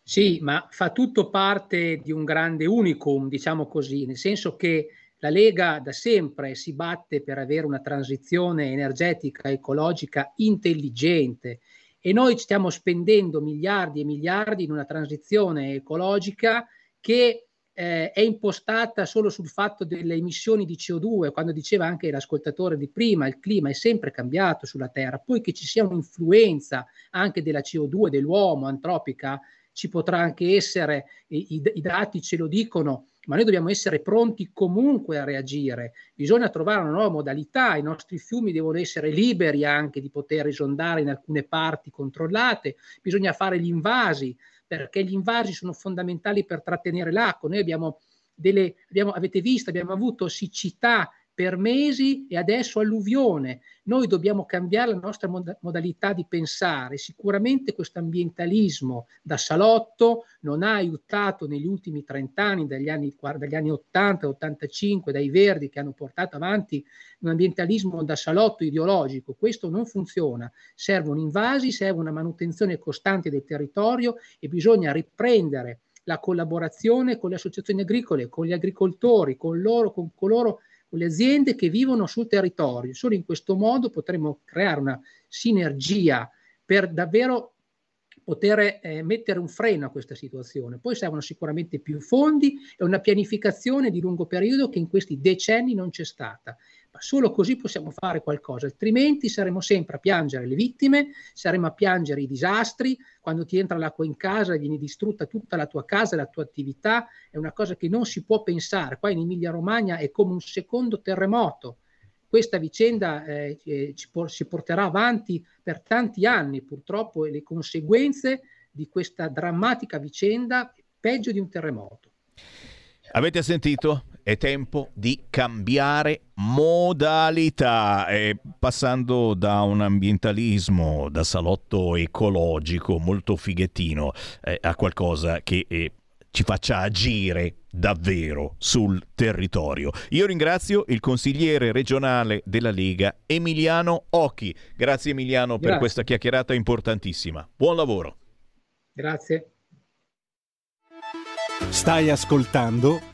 Sì, ma fa tutto parte di un grande unicum, diciamo così, nel senso che la Lega da sempre si batte per avere una transizione energetica, ecologica intelligente e noi stiamo spendendo miliardi e miliardi in una transizione ecologica che eh, è impostata solo sul fatto delle emissioni di CO2, quando diceva anche l'ascoltatore di prima, il clima è sempre cambiato sulla Terra, poi che ci sia un'influenza anche della CO2, dell'uomo antropica, ci potrà anche essere, i, i, dati ce lo dicono, ma noi dobbiamo essere pronti comunque a reagire. Bisogna trovare una nuova modalità, i nostri fiumi devono essere liberi anche di poter esondare in alcune parti controllate, bisogna fare gli invasi, perché gli invasi sono fondamentali per trattenere l'acqua. Noi abbiamo delle, abbiamo, avete visto, abbiamo avuto siccità per mesi e adesso alluvione. Noi dobbiamo cambiare la nostra mod- modalità di pensare. Sicuramente questo ambientalismo da salotto non ha aiutato negli ultimi 30 anni, dagli anni, dagli anni 80, 85, dai verdi che hanno portato avanti un ambientalismo da salotto ideologico. Questo non funziona. Servono invasi, serve una manutenzione costante del territorio e bisogna riprendere la collaborazione con le associazioni agricole, con gli agricoltori, con loro, con coloro con le aziende che vivono sul territorio. Solo in questo modo potremo creare una sinergia per davvero poter eh, mettere un freno a questa situazione. Poi servono sicuramente più fondi e una pianificazione di lungo periodo che in questi decenni non c'è stata. Solo così possiamo fare qualcosa, altrimenti saremo sempre a piangere le vittime, saremo a piangere i disastri, quando ti entra l'acqua in casa e viene distrutta tutta la tua casa, la tua attività, è una cosa che non si può pensare. Qua in Emilia Romagna è come un secondo terremoto. Questa vicenda eh, ci por- si porterà avanti per tanti anni, purtroppo, e le conseguenze di questa drammatica vicenda peggio di un terremoto. Avete sentito? È tempo di cambiare modalità, eh, passando da un ambientalismo da salotto ecologico molto fighettino eh, a qualcosa che eh, ci faccia agire davvero sul territorio. Io ringrazio il consigliere regionale della Lega Emiliano Occhi. Grazie Emiliano Grazie. per questa chiacchierata importantissima. Buon lavoro. Grazie. Stai ascoltando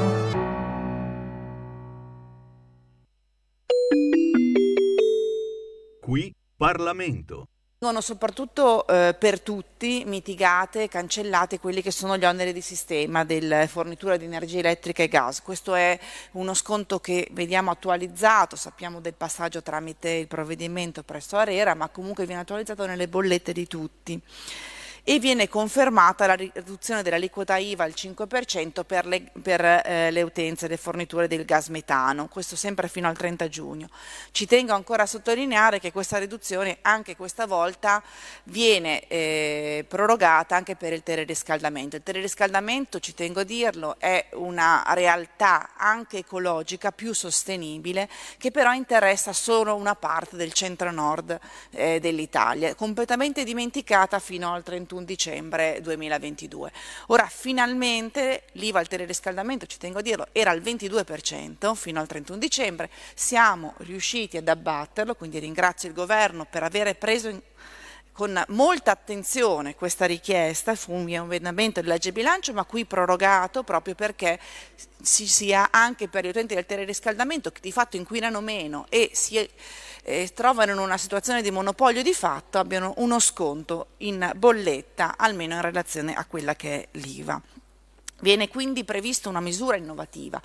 Qui Parlamento vengono soprattutto eh, per tutti mitigate, cancellate quelli che sono gli oneri di sistema della fornitura di energia elettrica e gas. Questo è uno sconto che vediamo attualizzato, sappiamo del passaggio tramite il provvedimento presso Arera, ma comunque viene attualizzato nelle bollette di tutti. E viene confermata la riduzione dell'aliquota IVA al 5% per, le, per eh, le utenze, le forniture del gas metano, questo sempre fino al 30 giugno. Ci tengo ancora a sottolineare che questa riduzione anche questa volta viene eh, prorogata anche per il teleriscaldamento. Il teleriscaldamento, ci tengo a dirlo, è una realtà anche ecologica più sostenibile che però interessa solo una parte del centro-nord eh, dell'Italia, completamente dimenticata fino al 31 dicembre 2022. Ora finalmente l'IVA al teleriscaldamento, ci tengo a dirlo, era al 22% fino al 31 dicembre, siamo riusciti ad abbatterlo, quindi ringrazio il governo per aver preso in con molta attenzione questa richiesta, fu un emendamento di legge bilancio, ma qui prorogato proprio perché si sia anche per gli utenti del teleriscaldamento che di fatto inquinano meno e si eh, trovano in una situazione di monopolio di fatto, abbiano uno sconto in bolletta, almeno in relazione a quella che è l'IVA. Viene quindi prevista una misura innovativa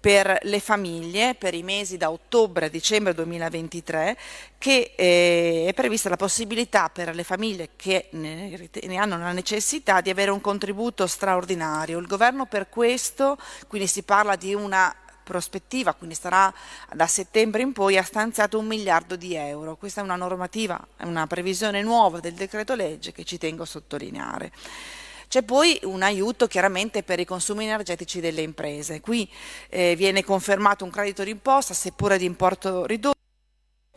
per le famiglie per i mesi da ottobre a dicembre 2023 che eh, è prevista la possibilità per le famiglie che ne, ne, hanno la necessità di avere un contributo straordinario. Il governo per questo, quindi si parla di una prospettiva, quindi sarà da settembre in poi, ha stanziato un miliardo di euro. Questa è una normativa, è una previsione nuova del decreto legge che ci tengo a sottolineare. C'è poi un aiuto chiaramente per i consumi energetici delle imprese. Qui eh, viene confermato un credito d'imposta, seppure di importo ridotto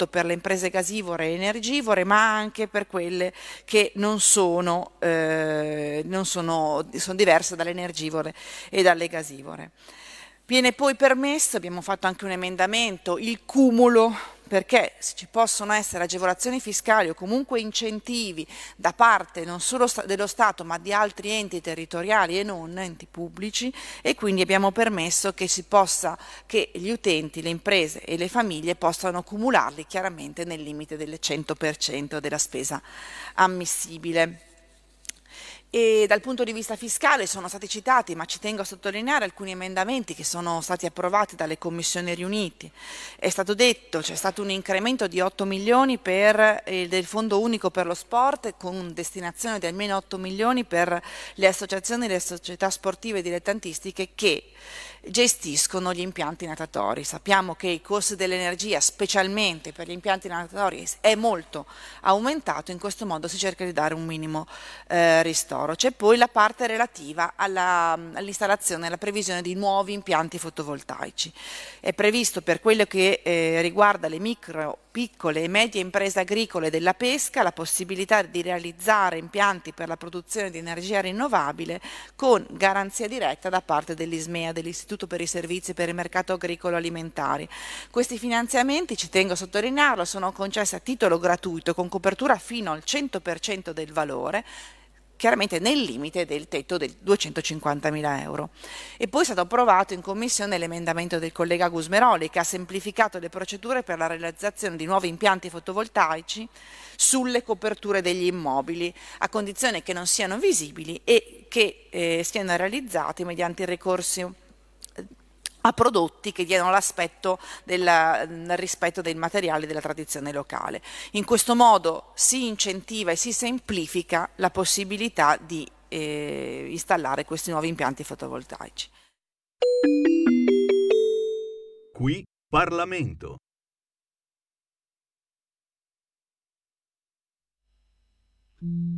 per le imprese gasivore e energivore, ma anche per quelle che non sono, eh, non sono, sono diverse dalle energivore e dalle gasivore. Viene poi permesso, abbiamo fatto anche un emendamento, il cumulo perché ci possono essere agevolazioni fiscali o comunque incentivi da parte non solo dello Stato ma di altri enti territoriali e non enti pubblici e quindi abbiamo permesso che, possa, che gli utenti, le imprese e le famiglie possano cumularli chiaramente nel limite del 100% della spesa ammissibile. E dal punto di vista fiscale sono stati citati, ma ci tengo a sottolineare alcuni emendamenti che sono stati approvati dalle commissioni riunite. È stato detto c'è stato un incremento di 8 milioni per, eh, del Fondo Unico per lo Sport con destinazione di almeno 8 milioni per le associazioni e le società sportive dilettantistiche che gestiscono gli impianti natatori. Sappiamo che i costi dell'energia, specialmente per gli impianti natatori, è molto aumentato, in questo modo si cerca di dare un minimo eh, ristoro. C'è poi la parte relativa alla, all'installazione e alla previsione di nuovi impianti fotovoltaici. È previsto per quello che eh, riguarda le micro piccole e medie imprese agricole della pesca la possibilità di realizzare impianti per la produzione di energia rinnovabile con garanzia diretta da parte dell'ISMEA, dell'Istituto per i Servizi per il Mercato Agricolo Alimentari. Questi finanziamenti, ci tengo a sottolinearlo, sono concessi a titolo gratuito con copertura fino al 100% del valore chiaramente nel limite del tetto del 250.000 euro. E poi è stato approvato in commissione l'emendamento del collega Gusmeroli che ha semplificato le procedure per la realizzazione di nuovi impianti fotovoltaici sulle coperture degli immobili, a condizione che non siano visibili e che eh, siano realizzati mediante il ricorso a prodotti che diano l'aspetto del mm, rispetto dei materiali della tradizione locale. In questo modo si incentiva e si semplifica la possibilità di eh, installare questi nuovi impianti fotovoltaici. Qui Parlamento. Mm.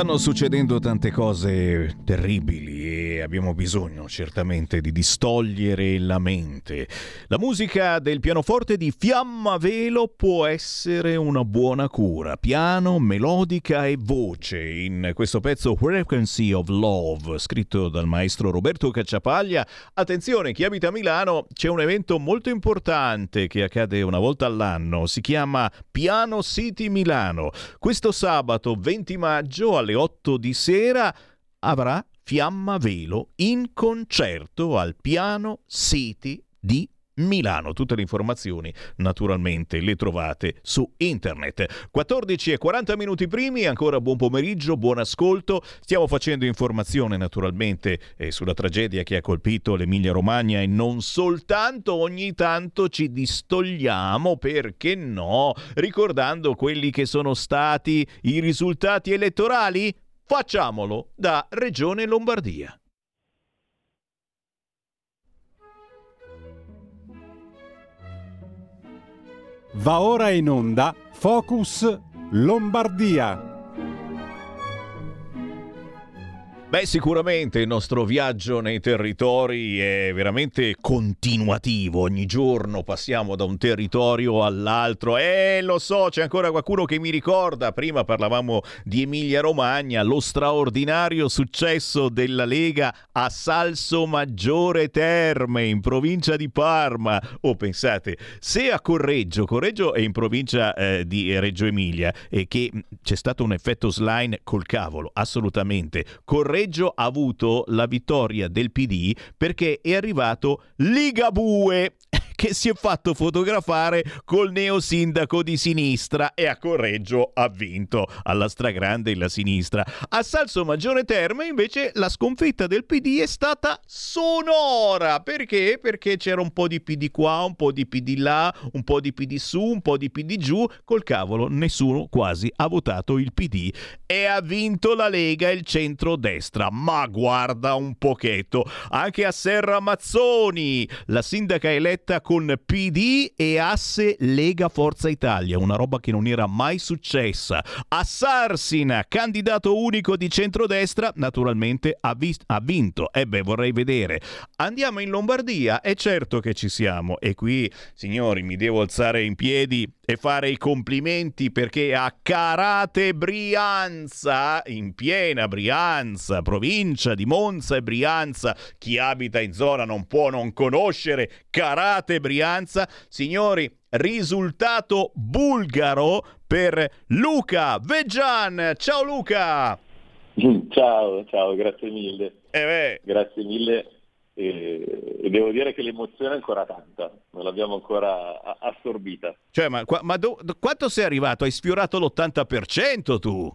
Stanno succedendo tante cose terribili abbiamo bisogno certamente di distogliere la mente. La musica del pianoforte di Fiamma Velo può essere una buona cura. Piano, melodica e voce in questo pezzo Frequency of Love, scritto dal maestro Roberto Cacciapaglia. Attenzione, chi abita a Milano, c'è un evento molto importante che accade una volta all'anno. Si chiama Piano City Milano. Questo sabato 20 maggio alle 8 di sera avrà Fiamma Velo in concerto al Piano City di Milano. Tutte le informazioni naturalmente le trovate su internet. 14 e 40 minuti primi, ancora buon pomeriggio, buon ascolto. Stiamo facendo informazione naturalmente eh, sulla tragedia che ha colpito l'Emilia Romagna e non soltanto, ogni tanto ci distogliamo, perché no, ricordando quelli che sono stati i risultati elettorali. Facciamolo da Regione Lombardia. Va ora in onda Focus Lombardia. Beh, sicuramente il nostro viaggio nei territori è veramente continuativo. Ogni giorno passiamo da un territorio all'altro. E lo so, c'è ancora qualcuno che mi ricorda. Prima parlavamo di Emilia Romagna, lo straordinario successo della Lega a Salso Maggiore Terme, in provincia di Parma. Oh, pensate, se a Correggio, Correggio è in provincia eh, di Reggio Emilia, e che c'è stato un effetto slime col cavolo, assolutamente. Correggio Reggio ha avuto la vittoria del PD perché è arrivato Ligabue che si è fatto fotografare col neo sindaco di sinistra e a Correggio ha vinto alla stragrande la sinistra. A Salso Maggiore Terme invece la sconfitta del PD è stata sonora. Perché? Perché c'era un po' di PD qua, un po' di PD là, un po' di PD su, un po' di PD giù. Col cavolo nessuno quasi ha votato il PD e ha vinto la Lega e il centro-destra. Ma guarda un pochetto, anche a Serra Mazzoni, la sindaca eletta con PD e asse Lega Forza Italia, una roba che non era mai successa. A Sarsina, candidato unico di centrodestra, naturalmente ha, vis- ha vinto. E beh, vorrei vedere. Andiamo in Lombardia, è certo che ci siamo. E qui, signori, mi devo alzare in piedi e fare i complimenti perché a Carate Brianza, in piena Brianza, provincia di Monza e Brianza, chi abita in zona non può non conoscere Carate Brianza. Signori, risultato bulgaro per Luca Veggian. Ciao Luca! Ciao, ciao, grazie mille. Eh grazie mille e, devo dire che l'emozione è ancora tanta, non l'abbiamo ancora assorbita. Cioè, ma, ma do, quanto sei arrivato? Hai sfiorato l'80% tu?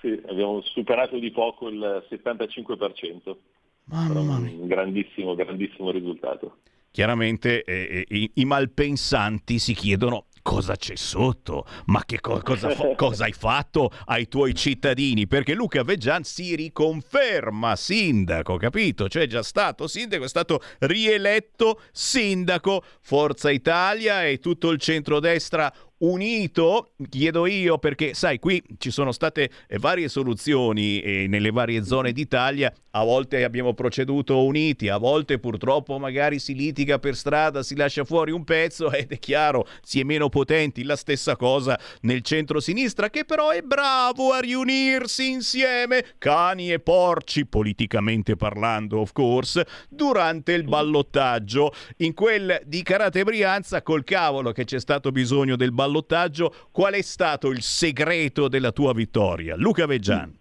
Sì, abbiamo superato di poco il 75%. Mamma mia. Un grandissimo, grandissimo risultato. Chiaramente eh, i, i malpensanti si chiedono cosa c'è sotto, ma che co- cosa, fa- cosa, hai fatto ai tuoi cittadini? Perché Luca Veggian si riconferma sindaco, capito? Cioè è già stato sindaco, è stato rieletto sindaco Forza Italia e tutto il centrodestra unito, chiedo io, perché sai, qui ci sono state eh, varie soluzioni eh, nelle varie zone d'Italia, a volte abbiamo proceduto uniti, a volte purtroppo magari si litiga per strada, si lascia fuori un pezzo ed è chiaro, si è meno potenti, la stessa cosa nel centro-sinistra, che però è bravo a riunirsi insieme, cani e porci, politicamente parlando, of course, durante il ballottaggio. In quel di Karate Brianza, col cavolo che c'è stato bisogno del ballottaggio, qual è stato il segreto della tua vittoria? Luca Veggian.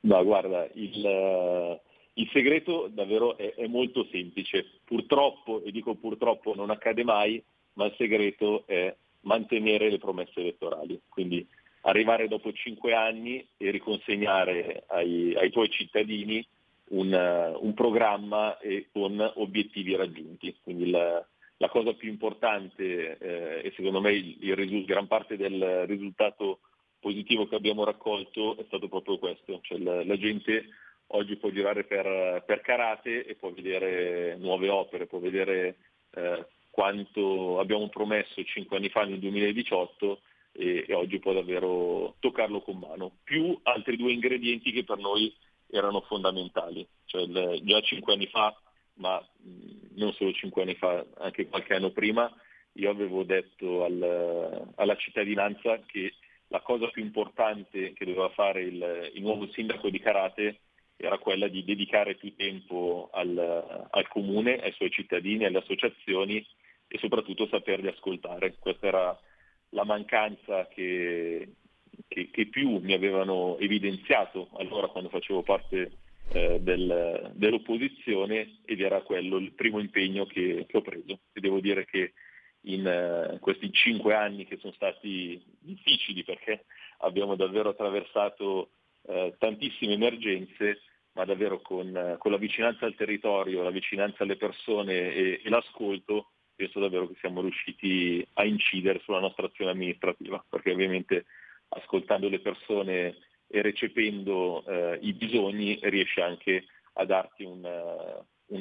No, guarda, il, uh, il segreto davvero è, è, molto semplice. Purtroppo, e dico purtroppo non accade mai, ma il segreto è mantenere le promesse elettorali. Quindi arrivare dopo cinque anni e riconsegnare ai, ai tuoi cittadini un, uh, un programma e con obiettivi raggiunti. Quindi il, la cosa più importante eh, e secondo me il, il, gran parte del risultato positivo che abbiamo raccolto è stato proprio questo, cioè la, la gente oggi può girare per, per, Karate e può vedere nuove opere, può vedere eh, quanto abbiamo promesso cinque anni fa nel 2018 e, e oggi può davvero toccarlo con mano, più altri due ingredienti che per noi erano fondamentali, cioè il, già cinque anni fa, ma mh, non solo cinque anni fa, anche qualche anno prima, io avevo detto al, alla cittadinanza che la cosa più importante che doveva fare il, il, nuovo sindaco di Karate era quella di dedicare più tempo al, al, comune, ai suoi cittadini, alle associazioni e soprattutto saperli ascoltare. Questa era la mancanza che, che, che più mi avevano evidenziato allora quando facevo parte eh, del, dell'opposizione ed era quello il primo impegno che, che ho preso. E devo dire che in uh, questi cinque anni che sono stati difficili perché abbiamo davvero attraversato uh, tantissime emergenze, ma davvero con, uh, con, la vicinanza al territorio, la vicinanza alle persone e, e, l'ascolto, penso davvero che siamo riusciti a incidere sulla nostra azione amministrativa, perché ovviamente ascoltando le persone e recependo i bisogni riesce anche a darti un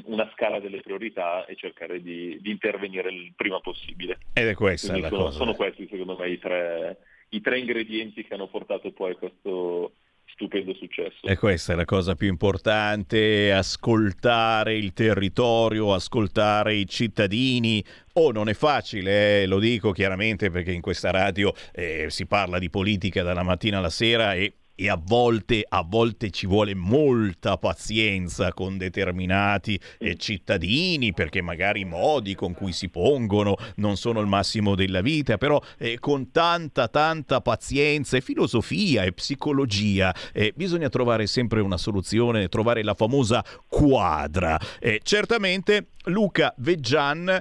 una scala delle priorità e cercare di, di, intervenire il prima possibile. Ed è questa Quindi la sono, cosa. Sono questi secondo me i tre, i tre ingredienti che hanno portato poi a questo stupendo successo. E questa è la cosa più importante, ascoltare il territorio, ascoltare i cittadini. Oh, non è facile, eh, lo dico chiaramente perché in questa radio eh, si parla di politica dalla mattina alla sera e e a volte, a volte ci vuole molta pazienza con determinati eh, cittadini perché magari i modi con cui si pongono non sono il massimo della vita, però eh, con tanta tanta pazienza e filosofia e psicologia eh, bisogna trovare sempre una soluzione, trovare la famosa quadra. certamente Luca Veggian,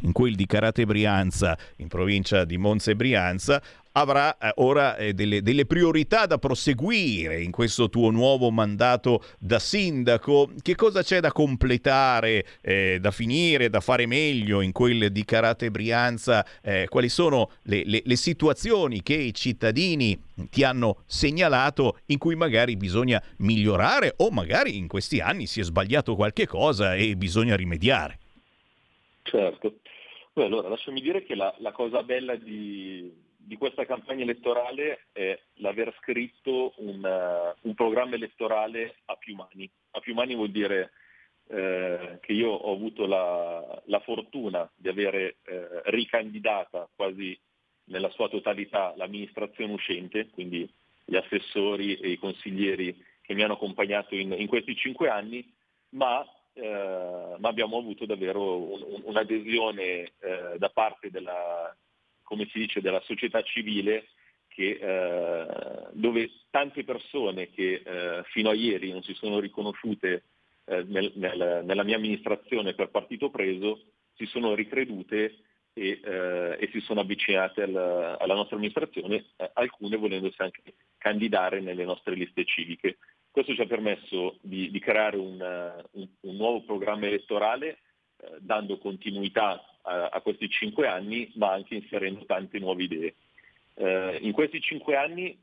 in quel di Carate Brianza, in provincia di Monza e Brianza, avrà eh, ora eh, delle, delle, priorità da proseguire in questo tuo nuovo mandato da sindaco. Che cosa c'è da completare, eh, da finire, da fare meglio in quel di Carate Brianza? Eh, quali sono le, le, le situazioni che i cittadini ti hanno segnalato in cui magari bisogna migliorare o magari in questi anni si è sbagliato qualche cosa e bisogna rimediare? Certo. Beh, allora lasciami dire che la, la cosa bella di, di questa campagna elettorale è l'aver scritto un, uh, un, programma elettorale a più mani. A più mani vuol dire eh, che io ho avuto la, la fortuna di avere eh, ricandidata quasi nella sua totalità l'amministrazione uscente, quindi gli assessori e i consiglieri che mi hanno accompagnato in, in questi cinque anni, ma, eh, ma abbiamo avuto davvero un, un, un'adesione eh, da parte della, come si dice, della società civile che, eh, dove tante persone che eh, fino a ieri non si sono riconosciute eh, nel, nel, nella mia amministrazione per partito preso si sono ricredute e, eh, e si sono avvicinate al, alla nostra amministrazione, eh, alcune volendosi anche candidare nelle nostre liste civiche. Questo ci ha permesso di, di creare un, un, un, nuovo programma elettorale eh, dando continuità a, questi cinque anni, ma anche inserendo tante nuove idee. Eh, in questi cinque anni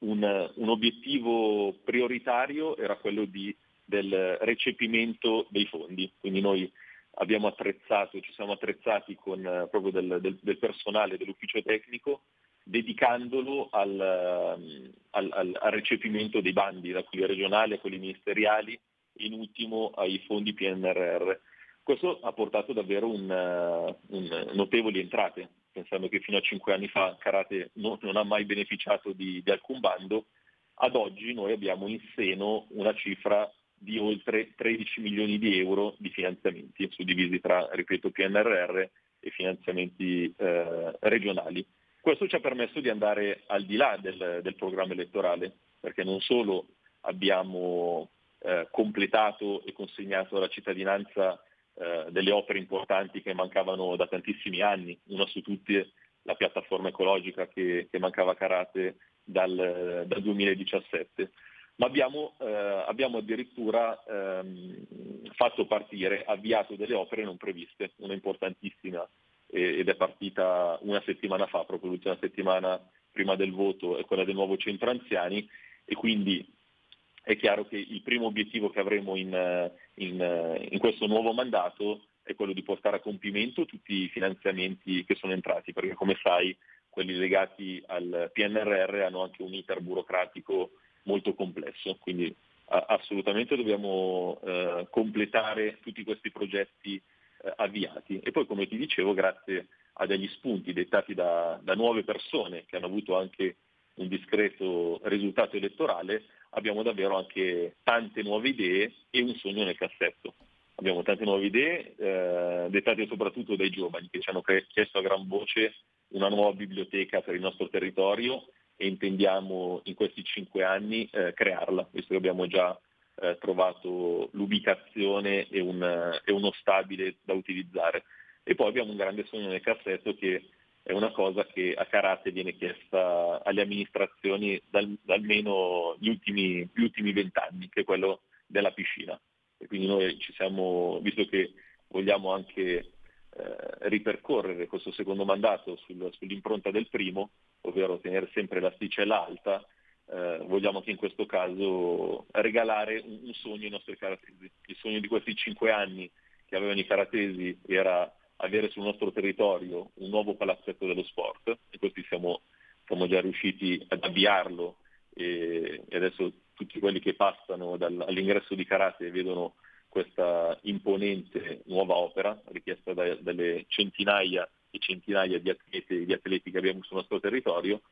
un, un, obiettivo prioritario era quello di, del recepimento dei fondi, quindi noi abbiamo attrezzato, ci siamo attrezzati con eh, proprio del, del, del, personale dell'ufficio tecnico dedicandolo al, al, al, al, recepimento dei bandi, da quelli regionali a quelli ministeriali, in ultimo ai fondi PNRR. Questo ha portato davvero un, uh, un notevoli entrate, pensando che fino a cinque anni fa Karate non, non ha mai beneficiato di, di, alcun bando, ad oggi noi abbiamo in seno una cifra di oltre 13 milioni di euro di finanziamenti, suddivisi tra, ripeto, PNRR e finanziamenti eh, regionali. Questo ci ha permesso di andare al di là del, del programma elettorale, perché non solo abbiamo eh, completato e consegnato alla cittadinanza eh, delle opere importanti che mancavano da tantissimi anni, una su tutte la piattaforma ecologica che, che mancava a Karate dal, dal 2017, ma abbiamo, eh, abbiamo addirittura ehm, fatto partire, avviato delle opere non previste, una importantissima ed è partita una settimana fa, proprio l'ultima settimana prima del voto, è quella del nuovo centro anziani e quindi è chiaro che il primo obiettivo che avremo in, in, in, questo nuovo mandato è quello di portare a compimento tutti i finanziamenti che sono entrati, perché come sai quelli legati al PNRR hanno anche un iter burocratico molto complesso, quindi a- assolutamente dobbiamo eh, completare tutti questi progetti eh, avviati. E poi, come ti dicevo, grazie a degli spunti dettati da, da nuove persone che hanno avuto anche un discreto risultato elettorale, abbiamo davvero anche tante nuove idee e un sogno nel cassetto. Abbiamo tante nuove idee, eh, dettate soprattutto dai giovani che ci hanno chiesto a gran voce una nuova biblioteca per il nostro territorio e intendiamo in questi cinque anni eh, crearla, visto che abbiamo già eh, trovato l'ubicazione e, un, e uno stabile da utilizzare. E poi abbiamo un grande sogno nel cassetto che è una cosa che a Karate viene chiesta alle amministrazioni da, almeno gli ultimi, gli ultimi vent'anni, che è quello della piscina. E quindi noi ci siamo, visto che vogliamo anche eh, ripercorrere questo secondo mandato sul, sull'impronta del primo, ovvero tenere sempre l'asticella alta, eh, vogliamo anche in questo caso regalare un, un, sogno ai nostri caratesi. Il sogno di questi cinque anni che avevano i caratesi era avere sul nostro territorio un nuovo palazzetto dello sport e questi siamo, siamo già riusciti ad avviarlo e, e adesso tutti quelli che passano all'ingresso di Karate vedono questa imponente nuova opera richiesta da, dalle centinaia e centinaia di atleti, di atleti che abbiamo sul nostro territorio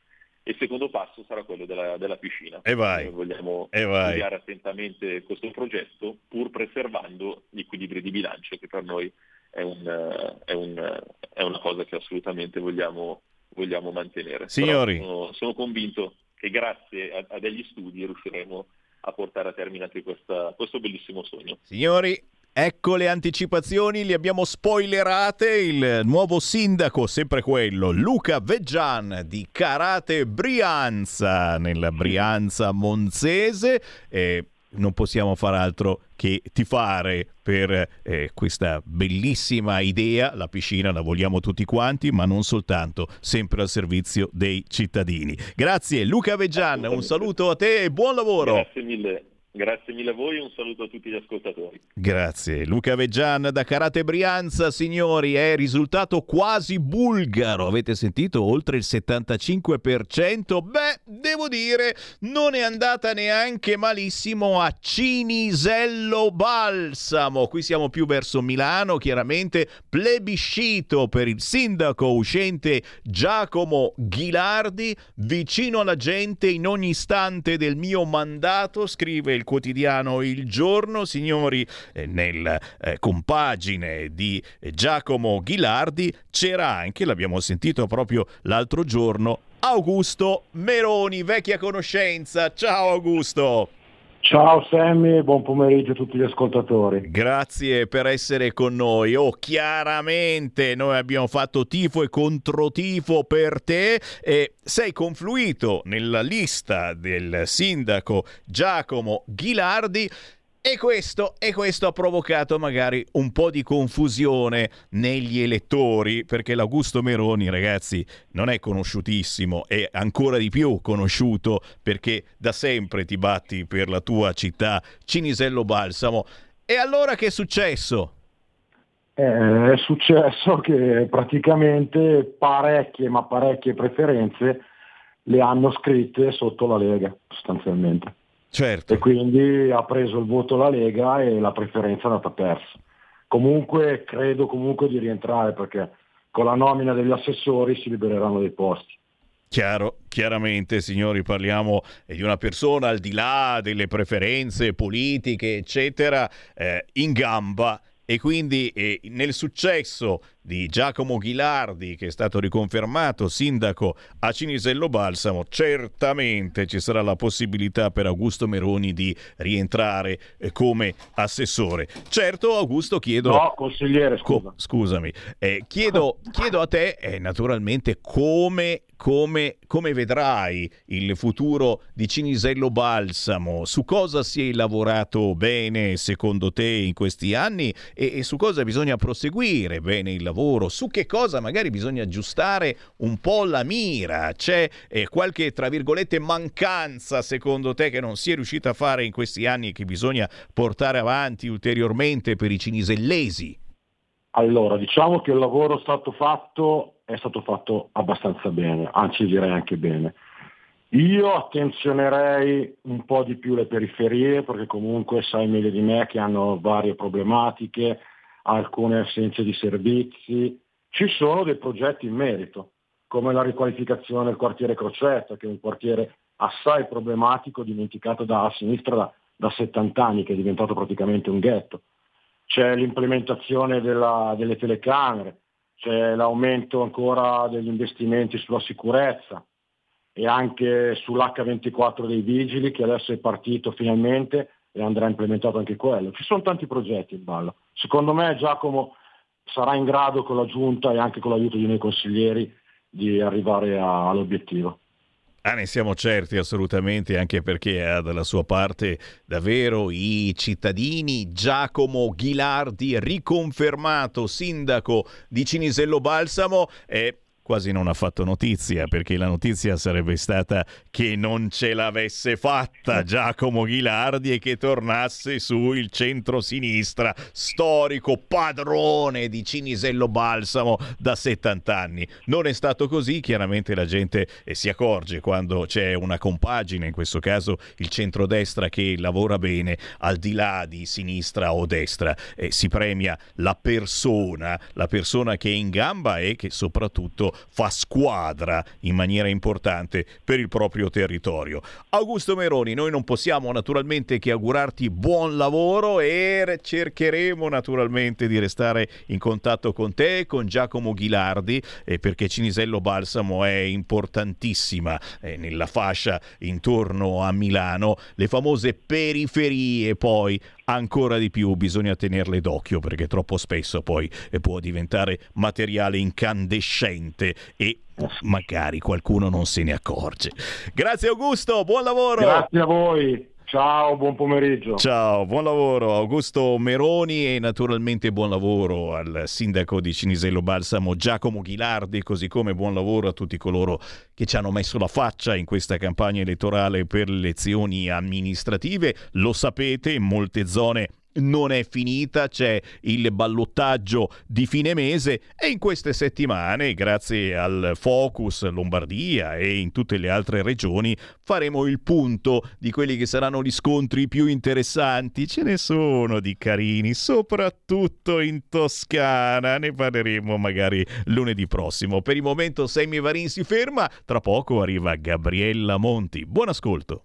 e il secondo passo sarà quello della, della piscina. E vai. Noi vogliamo e vai. studiare attentamente questo progetto pur preservando gli equilibri di bilancio che per noi è, un, è, un, è una cosa che assolutamente vogliamo, vogliamo mantenere. Signori. Sono, sono, convinto che grazie a, a degli studi riusciremo a portare a termine anche questa, questo bellissimo sogno. Signori, Ecco le anticipazioni, li abbiamo spoilerate. Il nuovo sindaco, sempre quello, Luca Veggian di Karate Brianza, nella Brianza Monzese. Eh, non possiamo far altro che tifare per eh, questa bellissima idea. La piscina la vogliamo tutti quanti, ma non soltanto, sempre al servizio dei cittadini. Grazie Luca Veggian, un saluto a te e buon lavoro. Grazie mille. Grazie mille a voi un saluto a tutti gli ascoltatori. Grazie. Luca Veggian da Karate Brianza, signori, è risultato quasi bulgaro. Avete sentito? Oltre il 75%. Beh, devo dire, non è andata neanche malissimo a Cinisello Balsamo. Qui siamo più verso Milano, chiaramente plebiscito per il sindaco uscente Giacomo Ghilardi, vicino alla gente in ogni istante del mio mandato, scrive il quotidiano Il Giorno, signori, eh, nel eh, compagine di Giacomo Ghilardi c'era anche, l'abbiamo sentito proprio l'altro giorno, Augusto Meroni, vecchia conoscenza. Ciao Augusto. Ciao Sammy buon pomeriggio a tutti gli ascoltatori. Grazie per essere con noi. Oh, chiaramente noi abbiamo fatto tifo e controtifo per te e sei confluito nella lista del sindaco Giacomo Ghilardi. E questo, e questo, ha provocato magari un po' di confusione negli elettori, perché l'Augusto Meroni, ragazzi, non è conosciutissimo, è ancora di più conosciuto perché da sempre ti batti per la tua città, Cinisello Balsamo. E allora che è successo? Eh, è successo che praticamente parecchie, ma parecchie preferenze le hanno scritte sotto la Lega, sostanzialmente. Certo. E quindi ha preso il voto la Lega e la preferenza è andata persa. Comunque credo comunque di rientrare perché con la nomina degli assessori si libereranno dei posti. Chiaro, chiaramente signori parliamo di una persona al di là delle preferenze politiche eccetera eh, in gamba e quindi eh, nel successo di Giacomo Ghilardi che è stato riconfermato sindaco a Cinisello Balsamo certamente ci sarà la possibilità per Augusto Meroni di rientrare eh, come assessore certo Augusto chiedo no consigliere scusa. Co- scusami eh, chiedo, chiedo, a te eh, naturalmente come come, come, vedrai il futuro di Cinisello Balsamo? Su cosa si è lavorato bene secondo te in questi anni e, e, su cosa bisogna proseguire bene il lavoro? Su che cosa magari bisogna aggiustare un po' la mira? C'è eh, qualche, tra virgolette, mancanza secondo te che non si è riuscita a fare in questi anni e che bisogna portare avanti ulteriormente per i cinisellesi? Allora, diciamo che il lavoro stato fatto è stato fatto abbastanza bene, anzi direi anche bene. Io attenzionerei un po' di più le periferie perché comunque sai meglio di me che hanno varie problematiche, alcune assenze di servizi. Ci sono dei progetti in merito, come la riqualificazione del quartiere Crocetta, che è un quartiere assai problematico, dimenticato da, sinistra da, da 70 anni, che è diventato praticamente un ghetto. C'è l'implementazione della, delle telecamere, c'è l'aumento ancora degli investimenti sulla sicurezza e anche sull'H24 dei vigili che adesso è partito finalmente e andrà implementato anche quello. Ci sono tanti progetti in ballo. Secondo me Giacomo sarà in grado con la giunta e anche con l'aiuto di noi consiglieri di arrivare a, all'obiettivo. Ah, ne siamo certi assolutamente, anche perché ha dalla sua parte davvero i cittadini. Giacomo Ghilardi, riconfermato sindaco di Cinisello Balsamo, è quasi non ha fatto notizia, perché la notizia sarebbe stata che non ce l'avesse fatta Giacomo Ghilardi e che tornasse su il centro-sinistra, storico padrone di Cinisello Balsamo da 70 anni. Non è stato così, chiaramente la gente eh, si accorge quando c'è una compagine, in questo caso il centrodestra che lavora bene, al di là di sinistra o destra, eh, si premia la persona, la persona che è in gamba e che soprattutto fa squadra in maniera importante per il proprio territorio. Augusto Meroni, noi non possiamo naturalmente che augurarti buon lavoro e cercheremo naturalmente di restare in contatto con te, con Giacomo Ghilardi, eh, perché Cinisello Balsamo è importantissima eh, nella fascia intorno a Milano, le famose periferie poi ancora di più bisogna tenerle d'occhio perché troppo spesso poi eh, può diventare materiale incandescente e magari qualcuno non se ne accorge. Grazie Augusto, buon lavoro. Grazie a voi. Ciao, buon pomeriggio. Ciao, buon lavoro Augusto Meroni e naturalmente buon lavoro al sindaco di Cinisello Balsamo Giacomo Ghilardi, così come buon lavoro a tutti coloro che ci hanno messo la faccia in questa campagna elettorale per le elezioni amministrative. Lo sapete, in molte zone non è finita, c'è il ballottaggio di fine mese e in queste settimane, grazie al Focus Lombardia e in tutte le altre regioni, faremo il punto di quelli che saranno gli scontri più interessanti. Ce ne sono di carini, soprattutto in Toscana. Ne parleremo magari lunedì prossimo. Per il momento Sammy Varin si ferma, tra poco arriva Gabriella Monti. Buon ascolto.